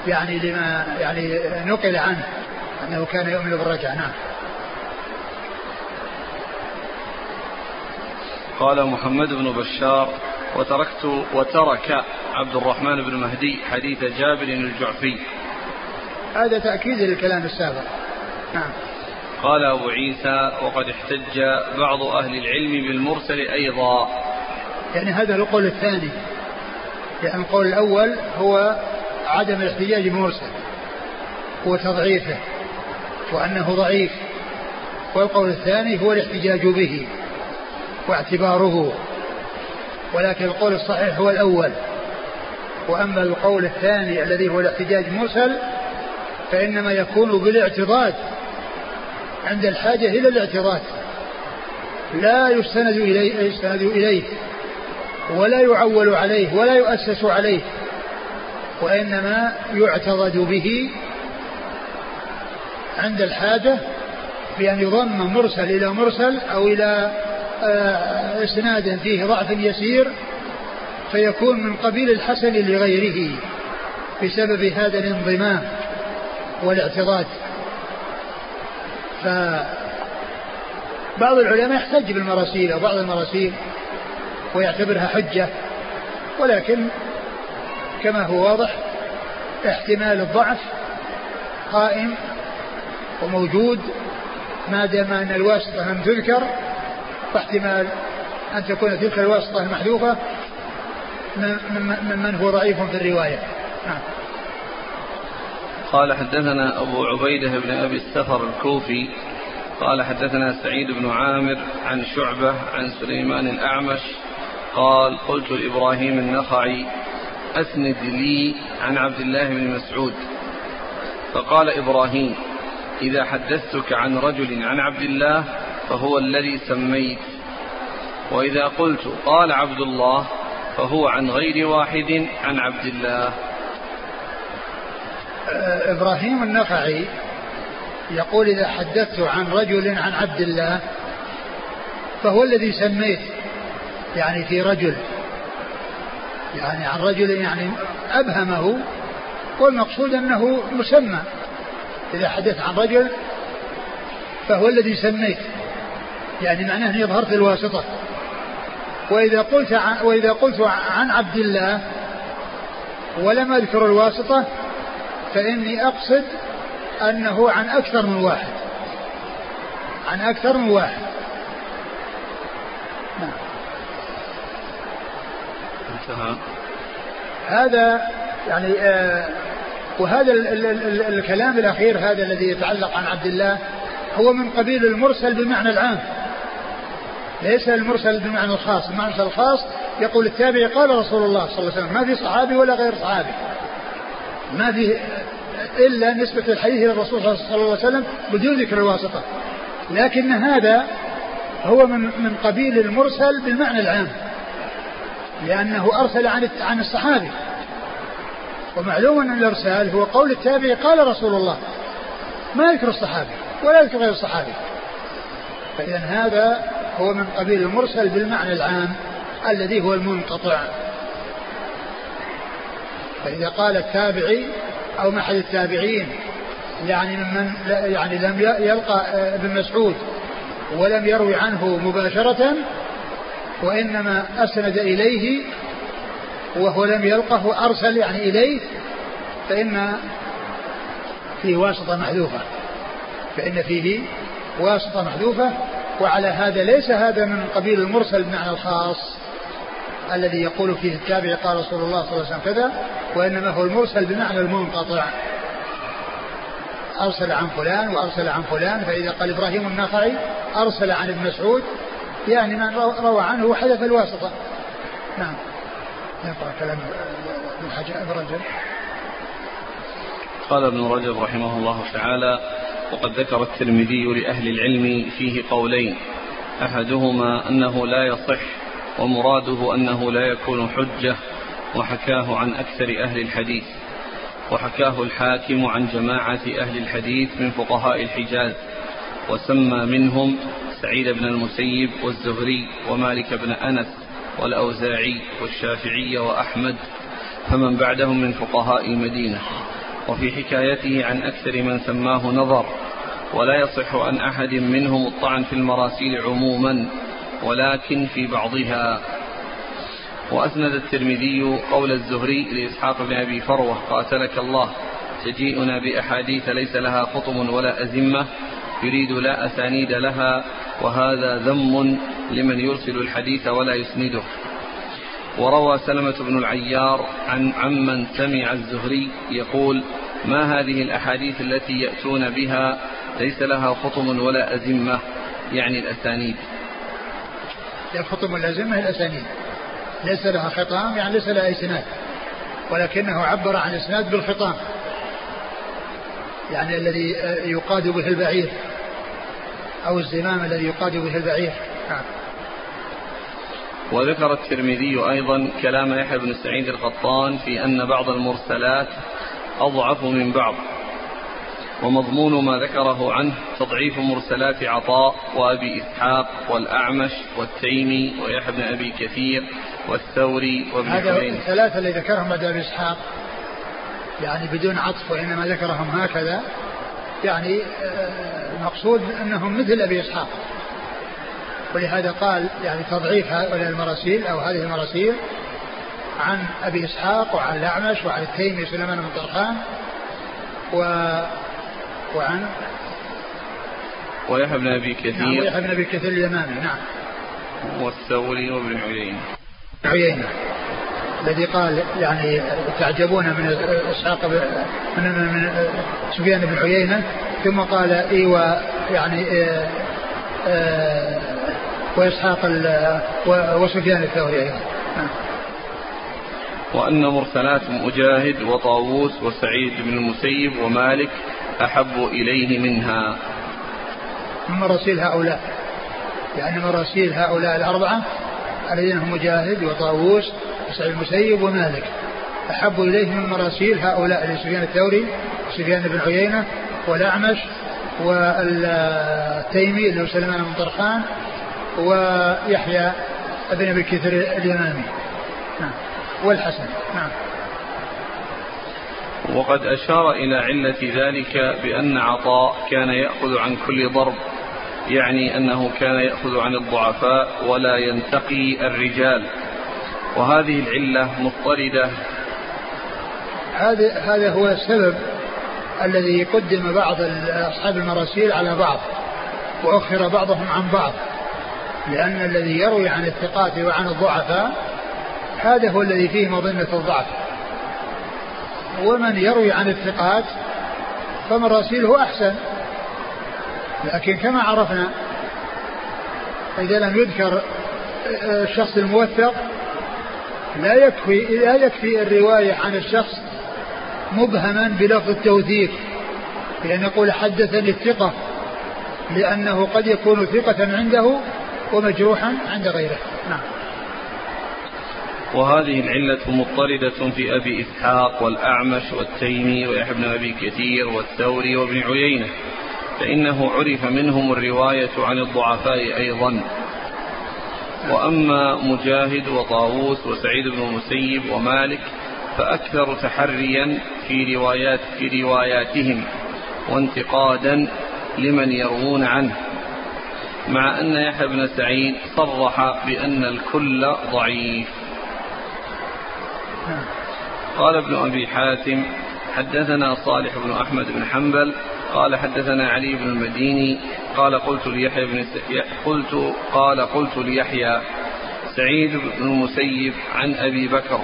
يعني لما يعني نقل عنه. أنه كان يؤمن بالرجعة نعم. قال محمد بن بشار وتركت وترك عبد الرحمن بن مهدي حديث جابر الجعفي. هذا تأكيد للكلام السابق. نعم. قال أبو عيسى وقد احتج بعض أهل العلم بالمرسل أيضا. يعني هذا القول الثاني. يعني القول الأول هو عدم الاحتجاج بمرسل وتضعيفه. وأنه ضعيف. والقول الثاني هو الاحتجاج به واعتباره. ولكن القول الصحيح هو الأول. وأما القول الثاني الذي هو الاحتجاج مرسل فإنما يكون بالاعتضاد عند الحاجة إلى الاعتراض. لا يستند إليه يستند إليه. ولا يعول عليه ولا يؤسس عليه. وإنما يعتضد به عند الحاجة بأن يضم مرسل إلى مرسل أو إلى آه، إسناد فيه ضعف يسير فيكون من قبيل الحسن لغيره بسبب هذا الانضمام والاعتضاد. فبعض العلماء يحتج بالمراسيل أو بعض المراسيل ويعتبرها حجة ولكن كما هو واضح احتمال الضعف قائم وموجود. ما دام أن الواسطة لم تذكر فاحتمال أن تكون تلك الواسطة المحذوفة من من هو ضعيف في الرواية. نعم. قال حدثنا أبو عبيدة بن أبي السفر الكوفي قال حدثنا سعيد بن عامر عن شعبة عن سليمان الأعمش قال قلت لإبراهيم النخعي أسند لي عن عبد الله بن مسعود. فقال إبراهيم إذا حدثتك عن رجل عن عبد الله فهو الذي سميت. وإذا قلت قال عبد الله فهو عن غير واحد عن عبد الله. إبراهيم النخعي يقول إذا حدثت عن رجل عن عبد الله فهو الذي سميت يعني في رجل يعني عن رجل يعني أبهمه والمقصود أنه مسمى. إذا حدث عن رجل فهو الذي سميت. يعني معناه أني أظهرت الواسطة. وإذا قلت عن وإذا قلت عن عبد الله ولم أذكر الواسطة فإني أقصد أنه عن أكثر من واحد. عن أكثر من واحد. نعم. انتهى. هذا يعني آه وهذا ال ال ال الكلام الأخير هذا الذي يتعلق عن عبد الله هو من قبيل المرسل بمعنى العام. ليس المرسل بمعنى الخاص. المعنى الخاص يقول التابعي قال رسول الله صلى الله عليه وسلم ما في صحابي ولا غير صحابي. ما في إلا نسبة الحديث إلى الرسول صلى الله عليه وسلم بدون ذكر الواسطة. لكن هذا هو من من قبيل المرسل بالمعنى العام. لأنه أرسل عن عن الصحابي. ومعلوم أن الإرسال هو قول التابعي قال رسول الله. ما يذكر الصحابي ولا يذكر غير الصحابي. فإذا هذا هو من قبيل المرسل بالمعنى العام الذي هو المنقطع. فإذا قال التابعي أو أحد التابعين يعني ممن يعني لم يلقى ابن مسعود ولم يروي عنه مباشرة وإنما أسند إليه وهو لم يلقه أرسل يعني إليه فإن فيه واسطة محذوفة. فإن فيه واسطة محذوفة وعلى هذا ليس هذا من قبيل المرسل بمعنى الخاص الذي يقول فيه التابع قال رسول الله صلى الله عليه وسلم كذا وإنما هو المرسل بمعنى المنقطع. أرسل عن فلان وأرسل عن فلان فإذا قال إبراهيم النخعي أرسل عن ابن مسعود يعني من روى عنه وحذف الواسطة. نعم. نقرأ كلام ابن رجب. قال ابن رجب رحمه الله تعالى وقد ذكر الترمذي لأهل العلم فيه قولين أحدهما أنه لا يصح ومراده أنه لا يكون حجة وحكاه عن أكثر أهل الحديث. وحكاه الحاكم عن جماعة أهل الحديث من فقهاء الحجاز. وسمى منهم سعيد بن المسيب والزهري ومالك بن أنس والأوزاعي والشافعي وأحمد فمن بعدهم من فقهاء المدينة وفي حكايته عن أكثر من سماه نظر ولا يصح عن أحد منهم الطعن في المراسيل عموما ولكن في بعضها. وأسند الترمذي قول الزهري لإسحاق بن أبي فروة قاتلك الله تجيئنا بأحاديث ليس لها خطم ولا أزمة يريد لا أسانيد لها وهذا ذم لمن يرسل الحديث ولا يسنده. وروى سلمة بن العيار عن عمن سمع الزهري يقول ما هذه الأحاديث التي يأتون بها؟ ليس لها خطم ولا أزمة. يعني الأسانيد. الخطم والأزمة الأسانيد. ليس لها خطام يعني ليس لها إسناد. ولكنه عبر عن إسناد بالخطام. يعني الذي يقاد به البعير. أو الزمام الذي يقاد به البعير. نعم. وذكر الترمذي أيضا كلام يحيى بن سعيد القطان في أن بعض المرسلات أضعف من بعض ومضمون ما ذكره عنه تضعيف مرسلات عطاء وأبي إسحاق والأعمش والتيمي ويحيى بن أبي كثير والثوري وابن هذا الثلاثة اللي ذكرهم أبي إسحاق. يعني بدون عطف وإنما ذكرهم هكذا. يعني آه، المقصود أنهم مثل أبي إسحاق. ولهذا قال يعني تضعيف هؤلاء المراسيل أو هذه المراسيل عن أبي إسحاق وعن الأعمش وعن التيمي سليمان بن طرخان و وعن ويحيى بن أبي كثير. نعم ويحيى بن أبي كثير اليمامي نعم. والثوري وابن عيينة. عيينة. الذي قال يعني تعجبون من إسحاق من, من سفيان بن عيينه ثم قال إيوه يعني إيه وإسحاق وسفيان الثوري أيضا. وأن مرسلات مجاهد وطاووس وسعيد بن المسيب ومالك أحب إليه منها. من مراسيل هؤلاء؟ يعني مراسيل هؤلاء الأربعة الذين هم مجاهد وطاووس وسعيد المسيب ومالك. أحب إليه من مراسيل هؤلاء لسفيان الثوري وسفيان بن عيينة والأعمش والتيمي اللي هو سليمان بن طرخان ويحيى بن أبي كثير اليمامي. نعم. والحسن. نعم. وقد أشار إلى علة ذلك بأن عطاء كان يأخذ عن كل ضرب. يعني أنه كان يأخذ عن الضعفاء ولا ينتقي الرجال. وهذه العلة مضطردة. هذا هذا هو السبب الذي قدم بعض أصحاب المراسيل على بعض وأخر بعضهم عن بعض. لأن الذي يروي عن الثقات وعن الضعفاء هذا هو الذي فيه مظنة الضعف. ومن يروي عن الثقات فمراسيله أحسن. لكن كما عرفنا إذا لم يذكر الشخص الموثق لا يكفي لا يكفي الرواية عن الشخص مبهما بلفظ التوثيق. بأن يقول حدثني الثقة لأنه قد يكون ثقة عنده ومجروحا عند غيره. نعم. وهذه العلة مضطردة في أبي إسحاق والأعمش والتيمي ويحيى بن أبي كثير والثوري وابن عيينة. فإنه عرف منهم الرواية عن الضعفاء أيضا. وأما مجاهد وطاووس وسعيد بن المسيب ومالك فأكثر تحريا في روايات في رواياتهم وانتقادا لمن يروون عنه مع أن يحيى بن سعيد صرح بأن الكل ضعيف. قال ابن أبي حاتم حدثنا صالح بن أحمد بن حنبل قال حدثنا علي بن المديني قال قلت ليحيى بن قلت قال قلت ليحيى سعيد بن المسيب عن أبي بكر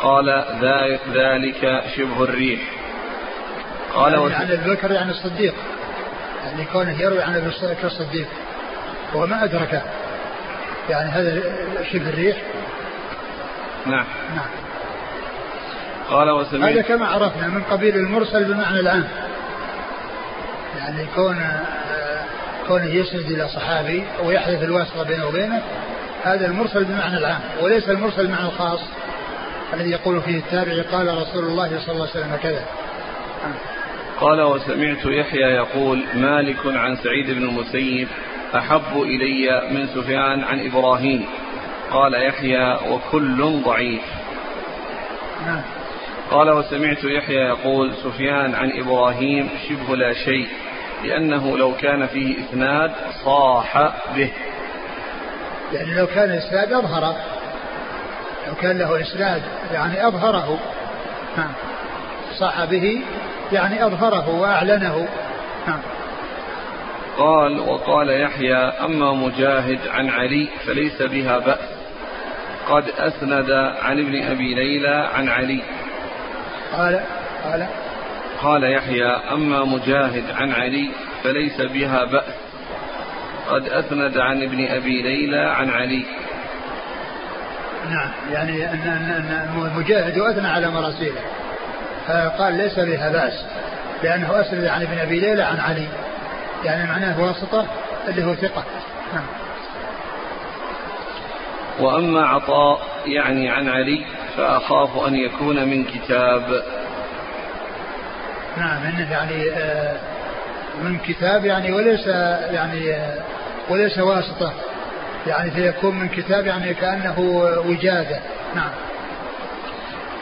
قال ذلك شبه الريح. قال يعني عن أبي بكر يعني الصديق. يعني كونه يروي عن أبي بكر الصديق. هو ما أدركه يعني هذا شبه الريح. نعم. نعم. قال وسمعت هذا كما عرفنا من قبيل المرسل بمعنى العام. يعني كون كونه يسند إلى صحابي ويحذف الواسطة بينه وبينه هذا المرسل بمعنى العام وليس المرسل بمعنى الخاص الذي يقول فيه التابع قال رسول الله صلى الله عليه وسلم كذا. قال وسمعت يحيى يقول مالك عن سعيد بن المسيب أحب إلي من سفيان عن إبراهيم. قال يحيى وكل ضعيف. نعم. قال وسمعت يحيى يقول سفيان عن إبراهيم شبه لا شيء. لأنه لو كان فيه إسناد صاح به. يعني لو كان إسناد أظهر لو كان له إسناد يعني أظهره. نعم صاح به يعني أظهره وأعلنه. نعم قال وقال يحيى أما مجاهد عن علي فليس بها بأس. قد أسند عن ابن أبي ليلى عن علي. قال قال قال يحيى أما مجاهد عن علي فليس بها بأس. قد أسند عن ابن أبي ليلى عن علي. نعم يعني أن أن مجاهد أثنى على مراسيله. فقال ليس بها بأس لأنه أسند عن ابن أبي ليلى عن علي. يعني معناه واسطة اللي هو ثقة. نعم. وأما عطاء يعني عن علي فأخاف أن يكون من كتاب. نعم إنه يعني آه، من كتاب يعني وليس يعني آه، وليس واسطة. يعني فيكون من كتاب يعني كأنه وجادة. نعم.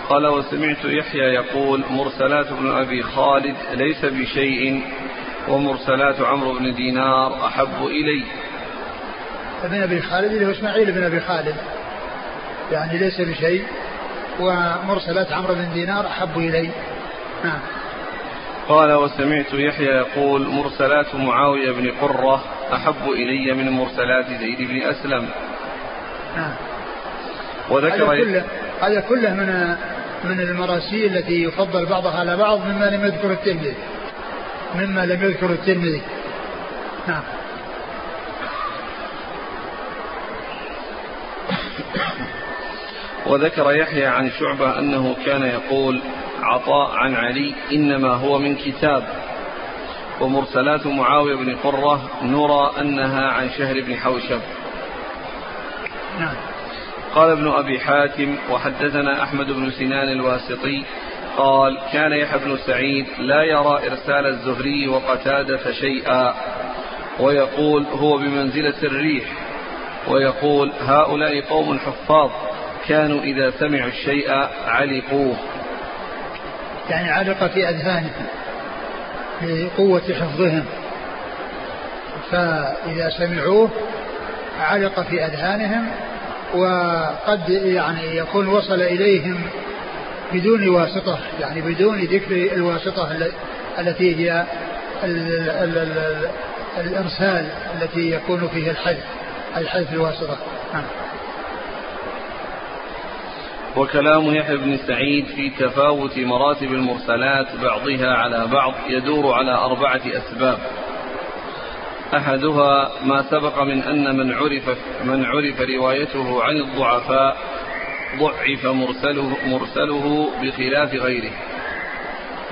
قال وسمعت يحيى يقول مرسلات ابن أبي خالد ليس بشيء ومرسلات عمرو بن دينار أحب إلي. ابن أبي خالد اللي هو إسماعيل بن أبي خالد. يعني ليس بشيء ومرسلات عمرو بن دينار أحب إلي. نعم. قال وسمعت يحيى يقول مرسلات معاوية بن قرة أحب إلي من مرسلات زيد بن أسلم. نعم وذكر هذا كله, هذا كله من من المراسيل التي يفضل بعضها على بعض مما لم يذكر الترمذي. مما لم يذكر الترمذي. نعم. وذكر يحيى عن شعبة أنه كان يقول عطاء عن علي إنما هو من كتاب. ومرسلات معاوية بن قرة نرى أنها عن شهر بن حوشب. نعم. قال ابن أبي حاتم وحدثنا أحمد بن سنان الواسطي قال كان يحيى بن سعيد لا يرى إرسال الزهري وقتادة شيئا ويقول هو بمنزلة الريح. ويقول هؤلاء قوم حفاظ كانوا إذا سمعوا الشيء علقوه. يعني علق في أذهانهم لقوة حفظهم. فإذا سمعوه علق في أذهانهم وقد يعني يكون وصل إليهم بدون واسطة يعني بدون ذكر الواسطة التي هي الإرسال التي يكون فيه الحذف الحذف الواسطة. نعم. وكلام يحيى بن سعيد في تفاوت مراتب المرسلات بعضها على بعض يدور على أربعة أسباب أحدها ما سبق من أن من عرف من عرف روايته عن الضعفاء ضعف مرسله مرسله بخلاف غيره.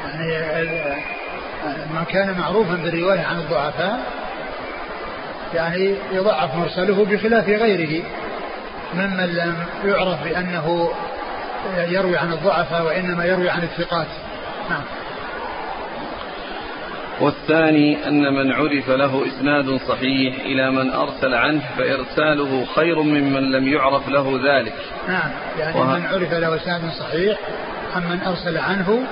يعني ما كان معروفا بالرواية عن الضعفاء يعني يضعف مرسله بخلاف غيره ممن لم يعرف بأنه يروي عن الضعفاء وإنما يروي عن الثقات. نعم. والثاني أن من عرف له إسناد صحيح إلى من أرسل عنه فإرساله خير ممن لم يعرف له ذلك. نعم. يعني وه... من عرف له إسناد صحيح عن من أرسل عنه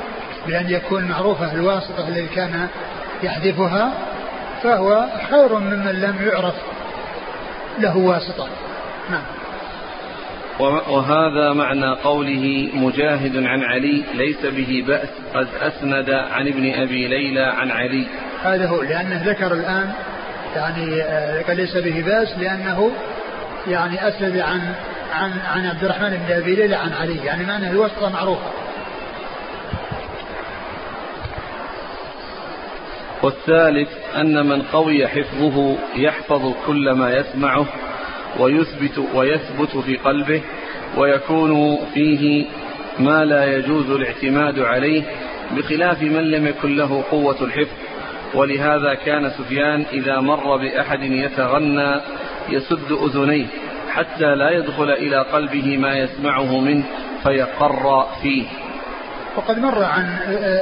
بأن يكون معروفة الواسطة الذي كان يحذفها فهو خير ممن لم يعرف له واسطة. نعم. وهذا معنى قوله مجاهد عن علي ليس به بأس قد أسند عن ابن أبي ليلى عن علي. هذا هو لأنه ذكر الآن يعني آه، ليس به بأس لأنه يعني أسند عن عن عن عبد الرحمن بن أبي ليلى عن علي يعني معنى الواسطة معروفة والثالث أن من قوي حفظه يحفظ كل ما يسمعه. ويثبت ويثبت في قلبه ويكون فيه ما لا يجوز الاعتماد عليه بخلاف من لم يكن له قوة الحفظ. ولهذا كان سفيان إذا مر بأحد يتغنى يسد أذنيه حتى لا يدخل إلى قلبه ما يسمعه منه فيقر فيه. وقد مر عن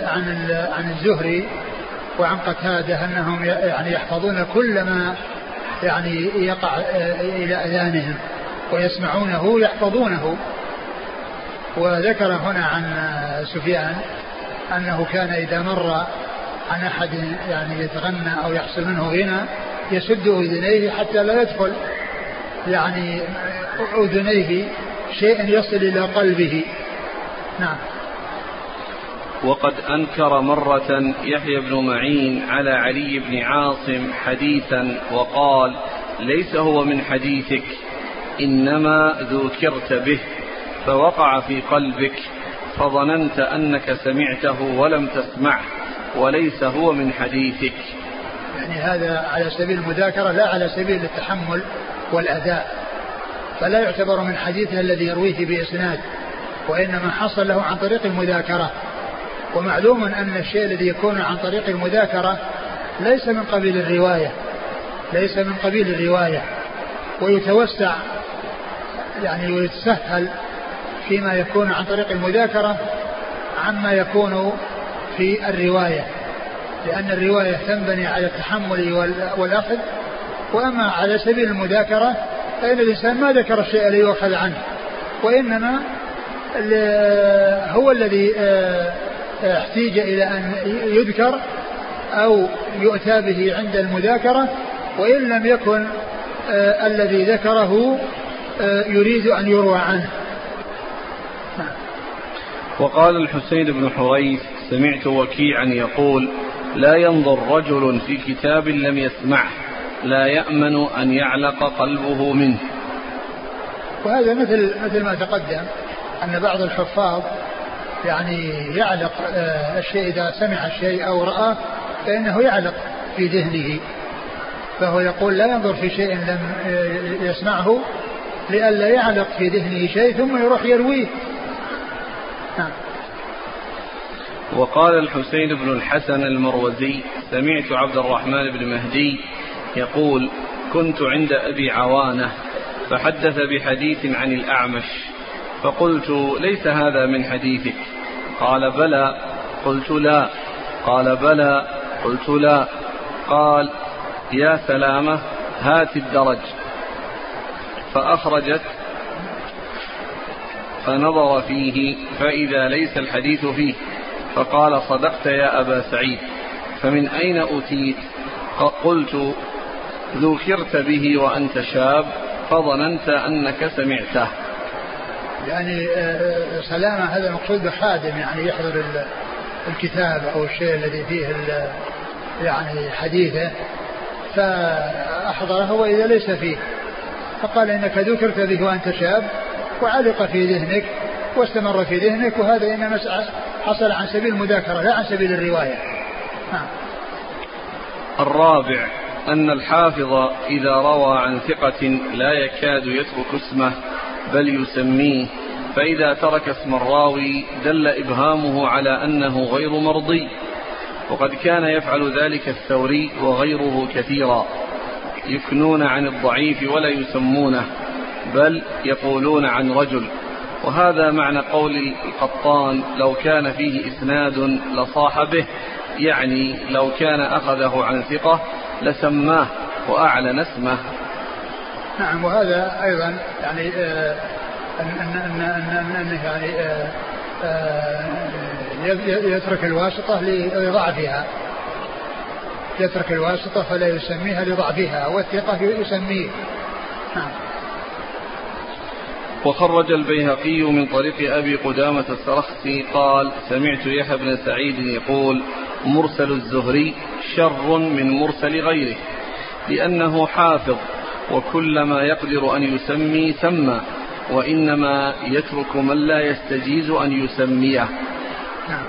عن عن الزهري وعن قتادة أنهم يعني يحفظون كل ما يعني يقع إلى أذانهم ويسمعونه يحفظونه وذكر هنا عن سفيان أنه كان إذا مر عن أحد يعني يتغنى أو يحصل منه غنى يسد إذنيه حتى لا يدخل يعني أذنيه شيء يصل إلى قلبه. نعم. وقد أنكر مرة يحيى بن معين على علي بن عاصم حديثا وقال ليس هو من حديثك إنما ذكرت به فوقع في قلبك فظننت أنك سمعته ولم تسمعه وليس هو من حديثك. يعني هذا على سبيل المذاكرة لا على سبيل التحمل والأداء فلا يعتبر من حديثه الذي يرويه بإسناد وإنما حصل له عن طريق المذاكرة. ومعلوم أن الشيء الذي يكون عن طريق المذاكرة ليس من قبيل الرواية ليس من قبيل الرواية ويتوسع يعني ويتسهل فيما يكون عن طريق المذاكرة عما يكون في الرواية لأن الرواية تنبني على التحمل والأخذ وأما على سبيل المذاكرة فإن الإنسان ما ذكر الشيء ليؤخذ عنه وإنما هو الذي آه، احتيج إلى أن يذكر أو يؤتى به عند المذاكرة وإن لم يكن آه الذي ذكره آه يريد أن يروى عنه. وقال الحسين بن حريث سمعت وكيعا يقول لا ينظر رجل في كتاب لم يسمعه لا يأمن أن يعلق قلبه منه. وهذا مثل مثل ما تقدم أن بعض الحفاظ يعني يعلق آه، الشيء إذا سمع الشيء أو رآه فإنه يعلق في ذهنه. فهو يقول لا ينظر في شيء لم آه، يسمعه لئلا يعلق في ذهنه شيء ثم يروح يرويه. نعم. وقال الحسين بن الحسن المروزي سمعت عبد الرحمن بن مهدي يقول كنت عند أبي عوانة فحدث بحديث عن الأعمش فقلت ليس هذا من حديثك. قال بلى. قلت لا. قال بلى. قلت لا. قال يا سلامة هات الدرج. فأخرجت فنظر فيه فإذا ليس الحديث فيه. فقال صدقت يا أبا سعيد. فمن أين أتيت قلت ذكرت به وأنت شاب فظننت أنك سمعته. يعني آه، سلامة هذا المقصود بخادم يعني يحضر الكتاب أو الشيء الذي فيه يعني حديثه. فأحضره وإذا ليس فيه. فقال إنك ذكرت به وأنت شاب وعلق في ذهنك واستمر في ذهنك وهذا إنما حصل عن سبيل المذاكرة لا عن سبيل الرواية. نعم. الرابع أن الحافظ إذا روى عن ثقة لا يكاد يترك اسمه. بل يسميه. فإذا ترك اسم الراوي دل إبهامه على أنه غير مرضي. وقد كان يفعل ذلك الثوري وغيره كثيرا. يكنون عن الضعيف ولا يسمونه بل يقولون عن رجل. وهذا معنى قول القطان لو كان فيه إسناد لصاح به يعني لو كان أخذه عن ثقة لسماه وأعلن اسمه. نعم وهذا أيضا يعني آه أن أن, أن, أن يعني آه آه يترك الواسطة لضعفها يترك الواسطة فلا يسميها لضعفها والثقة يسميه. نعم. وخرج البيهقي من طريق أبي قدامة السرخسي قال سمعت يحيى بن سعيد يقول مرسل الزهري شر من مرسل غيره لأنه حافظ وكلما يقدر أن يسمي سمى وإنما يترك من لا يستجيز أن يسميه نعم.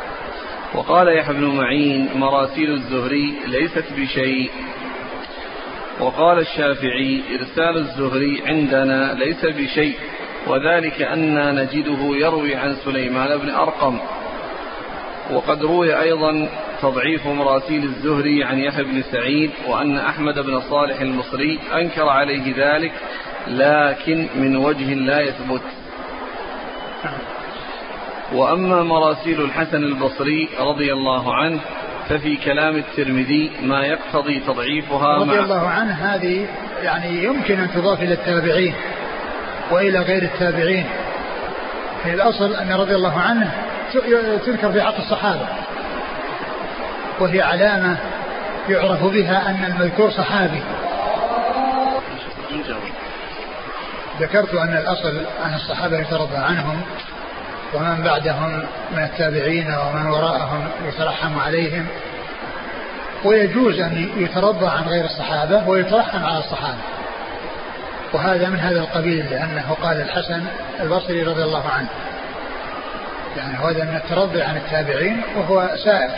وقال يحيى بن معين مراسيل الزهري ليست بشيء وقال الشافعي إرسال الزهري عندنا ليس بشيء وذلك أن نجده يروي عن سليمان بن أرقم وقد روي أيضا تضعيف مراسيل الزهري عن يحيى بن سعيد وأن أحمد بن صالح المصري أنكر عليه ذلك لكن من وجه لا يثبت. وأما مراسيل الحسن البصري رضي الله عنه ففي كلام الترمذي ما يقتضي تضعيفها رضي الله عنه هذه يعني يمكن أن تضاف إلى التابعين وإلى غير التابعين. في الأصل أن رضي الله عنه تذكر في حق الصحابة. وهي علامة يعرف بها أن المذكور صحابي. ذكرت أن الأصل أن الصحابة يترضى عنهم ومن بعدهم من التابعين ومن وراءهم يترحم عليهم. ويجوز أن يترضى عن غير الصحابة ويترحم على الصحابة. وهذا من هذا القبيل لأنه قال الحسن البصري رضي الله عنه. يعني هذا من الترضي عن التابعين وهو سائر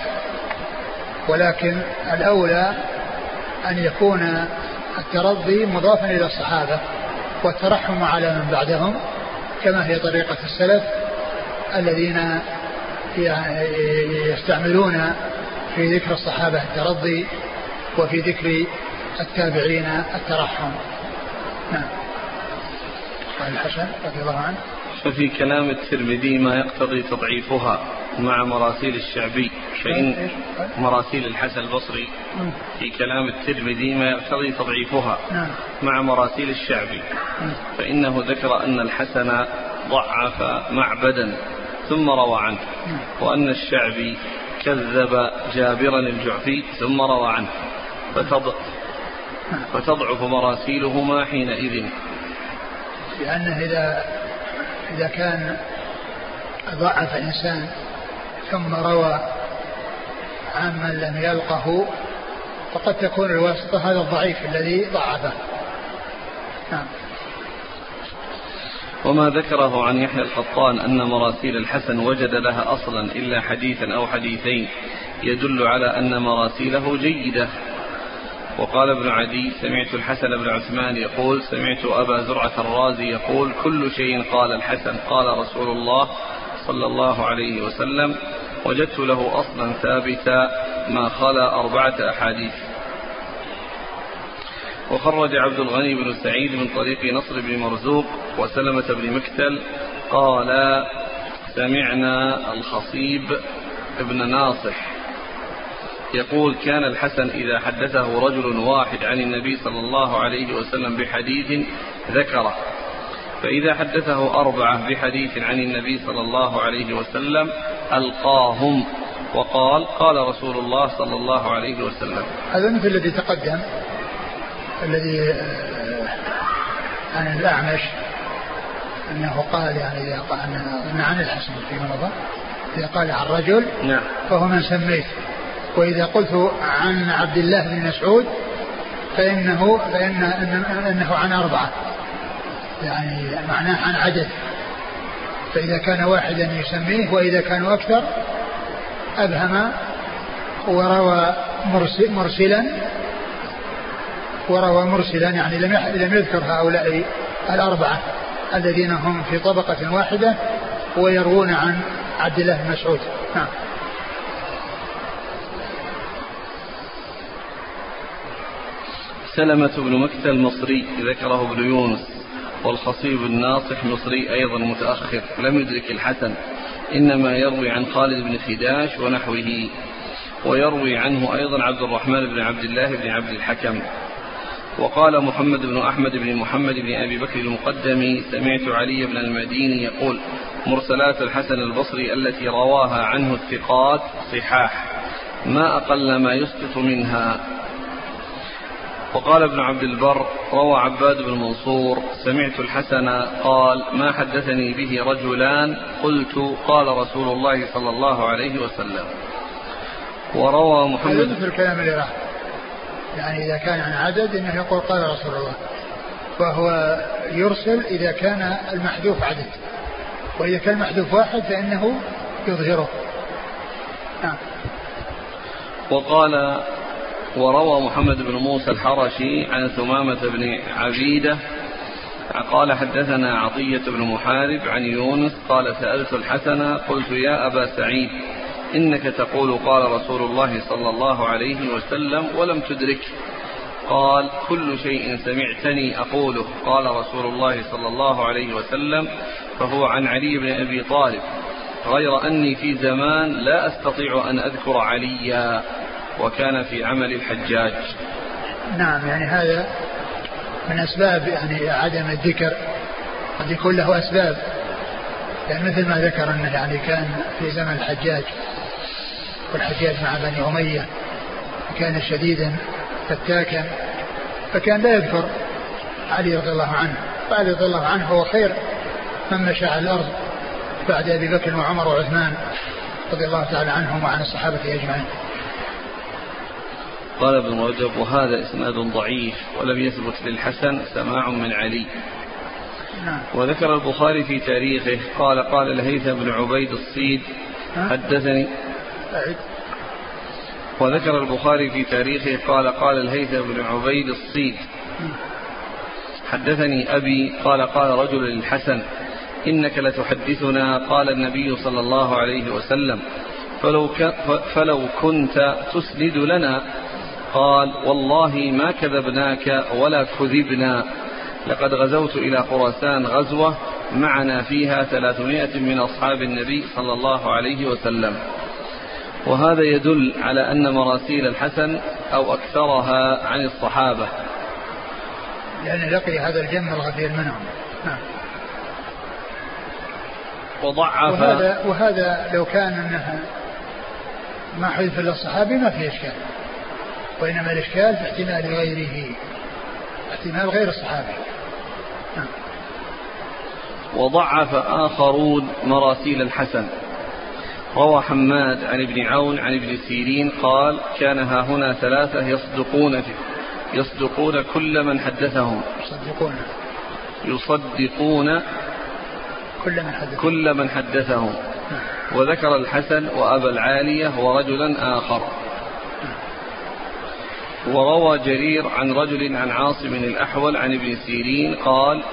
ولكن الأولى أن يكون الترضي مضافا إلى الصحابة والترحم على من بعدهم كما هي طريقة السلف الذين يستعملون في ذكر الصحابة الترضي وفي ذكر التابعين الترحم. نعم. الحسن رضي الله عنه. ففي كلام الترمذي ما يقتضي تضعيفها مع مراسيل الشعبي فإن مراسيل الحسن البصري في كلام الترمذي ما يقتضي تضعيفها. مع مراسيل الشعبي فإنه ذكر أن الحسن ضعف معبدا ثم روى عنه وأن الشعبي كذب جابرا الجعفي ثم روى عنه فتضعف مراسيلهما حينئذ لأنه إذا إذا كان ضعف إنسان ثم روى عمن لم يلقه فقد تكون الواسطة هذا الضعيف الذي ضعفه. نعم. وما ذكره عن يحيى القطان أن مراسيل الحسن وجد لها أصلا إلا حديثا أو حديثين يدل على أن مراسيله جيدة. وقال ابن عدي سمعت الحسن بن عثمان يقول سمعت أبا زرعة الرازي يقول كل شيء قال الحسن قال رسول الله صلى الله عليه وسلم وجدت له أصلا ثابتا ما خلا أربعة أحاديث. وخرج عبد الغني بن سعيد من طريق نصر بن مرزوق وسلمة بن مكتل قال سمعنا الخصيب ابن ناصح. يقول كان الحسن إذا حدثه رجل واحد عن النبي صلى الله عليه وسلم بحديث ذكره. فإذا حدثه أربعة بحديث عن النبي صلى الله عليه وسلم ألقاهم وقال قال رسول الله صلى الله عليه وسلم. هذا مثل الذي تقدم الذي آه، عن الأعمش أنه قال يعني إذا قال أن عن الحسن في مضى إذا قال عن رجل نعم. فهو من سميت وإذا قلت عن عبد الله بن مسعود فإنه فإن أنه عن أربعة. يعني معناه عن عدد. فإذا كان واحدا يسميه وإذا كانوا أكثر أبهم وروى مرسلا وروى مرسلا يعني لم لم يذكر هؤلاء الأربعة الذين هم في طبقة واحدة ويروون عن عبد الله بن مسعود. نعم. سلمة بن مكة المصري ذكره ابن يونس والخصيب الناصح مصري أيضا متأخر لم يدرك الحسن إنما يروي عن خالد بن خداش ونحوه ويروي عنه أيضا عبد الرحمن بن عبد الله بن عبد الحكم. وقال محمد بن أحمد بن محمد بن أبي بكر المقدمي سمعت علي بن المديني يقول مرسلات الحسن البصري التي رواها عنه الثقات صحاح ما أقل ما يسقط منها. وقال ابن عبد البر روى عباد بن منصور سمعت الحسن قال ما حدثني به رجلان قلت قال رسول الله صلى الله عليه وسلم وروى محمد مثل الكلام اللي راح يعني إذا كان عن عدد إنه يقول قال رسول الله. فهو يرسل إذا كان المحذوف عدد. وإذا كان المحذوف واحد فإنه يظهره. نعم. وقال وروى محمد بن موسى الحرشي عن ثمامة بن عبيدة قال حدثنا عطية بن محارب عن يونس قال سألت الحسن قلت يا أبا سعيد إنك تقول قال رسول الله صلى الله عليه وسلم ولم تدرك قال كل شيء سمعتني أقوله قال رسول الله صلى الله عليه وسلم فهو عن علي بن أبي طالب غير أني في زمان لا أستطيع أن أذكر عليا وكان في عمل الحجاج. نعم يعني هذا من أسباب يعني عدم الذكر قد يكون له أسباب. يعني مثل ما ذكر أنه يعني كان في زمن الحجاج والحجاج مع بني أمية كان شديدا فتاكا فكان لا يذكر علي رضي الله عنه. وعلي رضي الله عنه هو خير من مشى على الأرض بعد أبي بكر وعمر وعثمان رضي الله تعالى عنهم وعن الصحابة أجمعين. قال ابن رجب وهذا إسناد ضعيف ولم يثبت للحسن سماع من علي. نعم. وذكر البخاري في تاريخه قال قال الهيثم بن عبيد الصيد حدثني. وذكر البخاري في تاريخه قال قال الهيثم بن عبيد الصيد. حدثني أبي قال قال رجل للحسن إنك لتحدثنا قال النبي صلى الله عليه وسلم. فلو, فلو كنت تسند لنا قال والله ما كذبناك ولا كذبنا. لقد غزوت إلى خراسان غزوة معنا فيها ثلاثمائة من أصحاب النبي صلى الله عليه وسلم. وهذا يدل على أن مراسيل الحسن أو أكثرها عن الصحابة. لأن لقي هذا الجمع الغفير منهم. نعم. وضعف. وهذا, وهذا لو كان أنها ما حذف إلا الصحابي ما في إشكال. وإنما الإشكال في احتمال غيره احتمال غير الصحابي نعم. وضعف آخرون مراسيل الحسن. روى حماد عن ابن عون عن ابن سيرين قال كان ها هنا ثلاثة يصدقون في يصدقون كل من حدثهم. يصدقون. يصدقون كل من حدثهم. كل من حدثهم. نعم. وذكر الحسن وأبا العالية ورجلا آخر. وروى جرير عن رجل عن عاصم الأحول عن ابن سيرين قال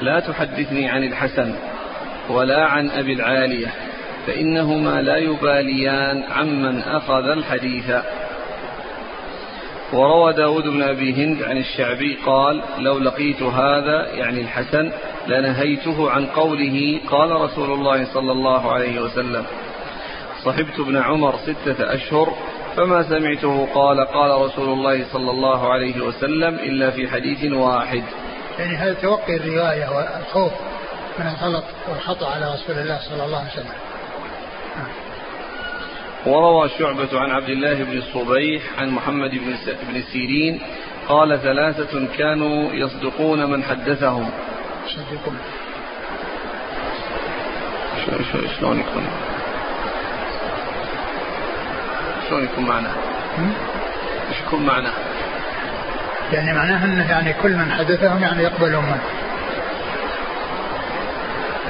لا تحدثني عن الحسن ولا عن أبي العالية فإنهما لا يباليان عمن أخذ الحديث. وروى داود بن أبي هند عن الشعبي قال لو لقيت هذا يعني الحسن لنهيته عن قوله قال رسول الله صلى الله عليه وسلم صحبت ابن عمر ستة أشهر فما سمعته قال قال رسول الله صلى الله عليه وسلم إلا في حديث واحد. يعني هذا توقي الرواية والخوف من الغلط والخطأ على رسول الله صلى الله عليه وسلم؟ وروى شعبة عن عبد الله بن الصبيح عن محمد بن سيرين قال ثلاثة كانوا يصدقون من حدثهم. يصدقون. شلون يكون؟ شلون يكون معناه؟ إيش يكون معناه؟ يعني معناه إنه يعني كل من حدثهم يعني يقبلون منه.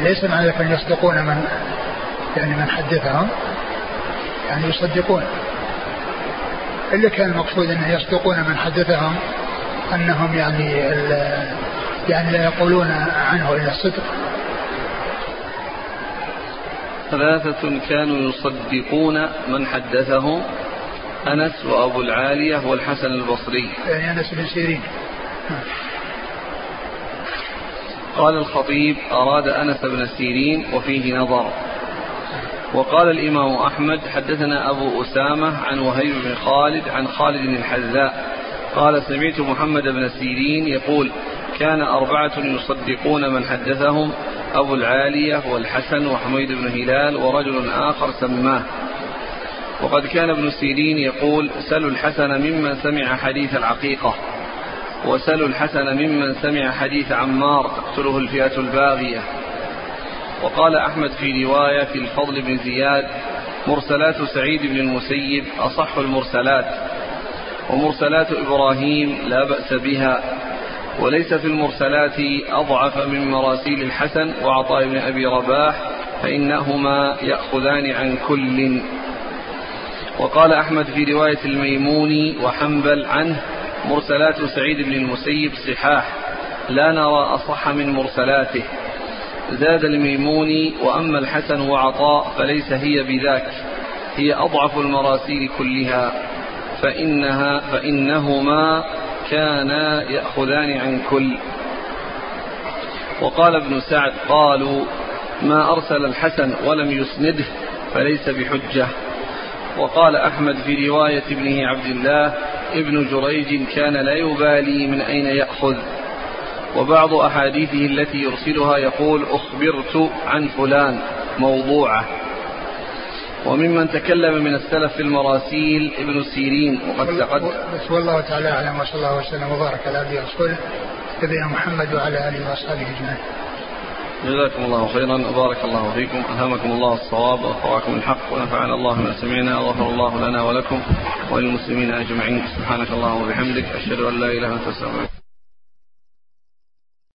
ليس معنى ذلك أن يصدقون من يعني من حدثهم يعني يصدقون إلا كان المقصود أنه يصدقون من حدثهم أنهم يعني يعني لا يقولون عنه إلا الصدق ثلاثة كانوا يصدقون من حدثهم أنس وأبو العالية والحسن البصري. يعني أنس بن سيرين. قال الخطيب أراد أنس بن سيرين وفيه نظر. وقال الإمام أحمد حدثنا أبو أسامة عن وهيب بن خالد عن خالد الحذاء. قال سمعت محمد بن سيرين يقول كان أربعة يصدقون من حدثهم أبو العالية والحسن وحميد بن هلال ورجل آخر سماه. وقد كان ابن سيرين يقول سلوا الحسن ممن سمع حديث العقيقة. وسلوا الحسن ممن سمع حديث عمار تقتله الفئة الباغية. وقال أحمد في رواية في الفضل بن زياد مرسلات سعيد بن المسيب أصح المرسلات. ومرسلات إبراهيم لا بأس بها. وليس في المرسلات أضعف من مراسيل الحسن وعطاء بن أبي رباح فإنهما يأخذان عن كل. وقال أحمد في رواية الميموني وحنبل عنه مرسلات سعيد بن المسيب صحاح لا نرى أصح من مرسلاته. زاد الميموني وأما الحسن وعطاء فليس هي بذاك هي أضعف المراسيل كلها فإنها فإنهما كانا يأخذان عن كل. وقال ابن سعد قالوا ما أرسل الحسن ولم يسنده فليس بحجة. وقال أحمد في رواية ابنه عبد الله ابن جريج كان لا يبالي من أين يأخذ. وبعض أحاديثه التي يرسلها يقول أخبرت عن فلان موضوعة. وممن تكلم من السلف في المراسيل ابن سيرين وقد تقدم بس والله تعالى أعلم وصلى الله وسلم وبارك على عبده ورسوله نبينا محمد وعلى آله وأصحابه أجمعين. جزاكم الله خيرا وبارك الله فيكم ألهمكم الله الصواب وأخبركم الحق ونفعنا الله ما سمعنا وغفر الله لنا ولكم وللمسلمين أجمعين. سبحانك اللهم وبحمدك أشهد أن لا إله إلا أنت أستغفرك.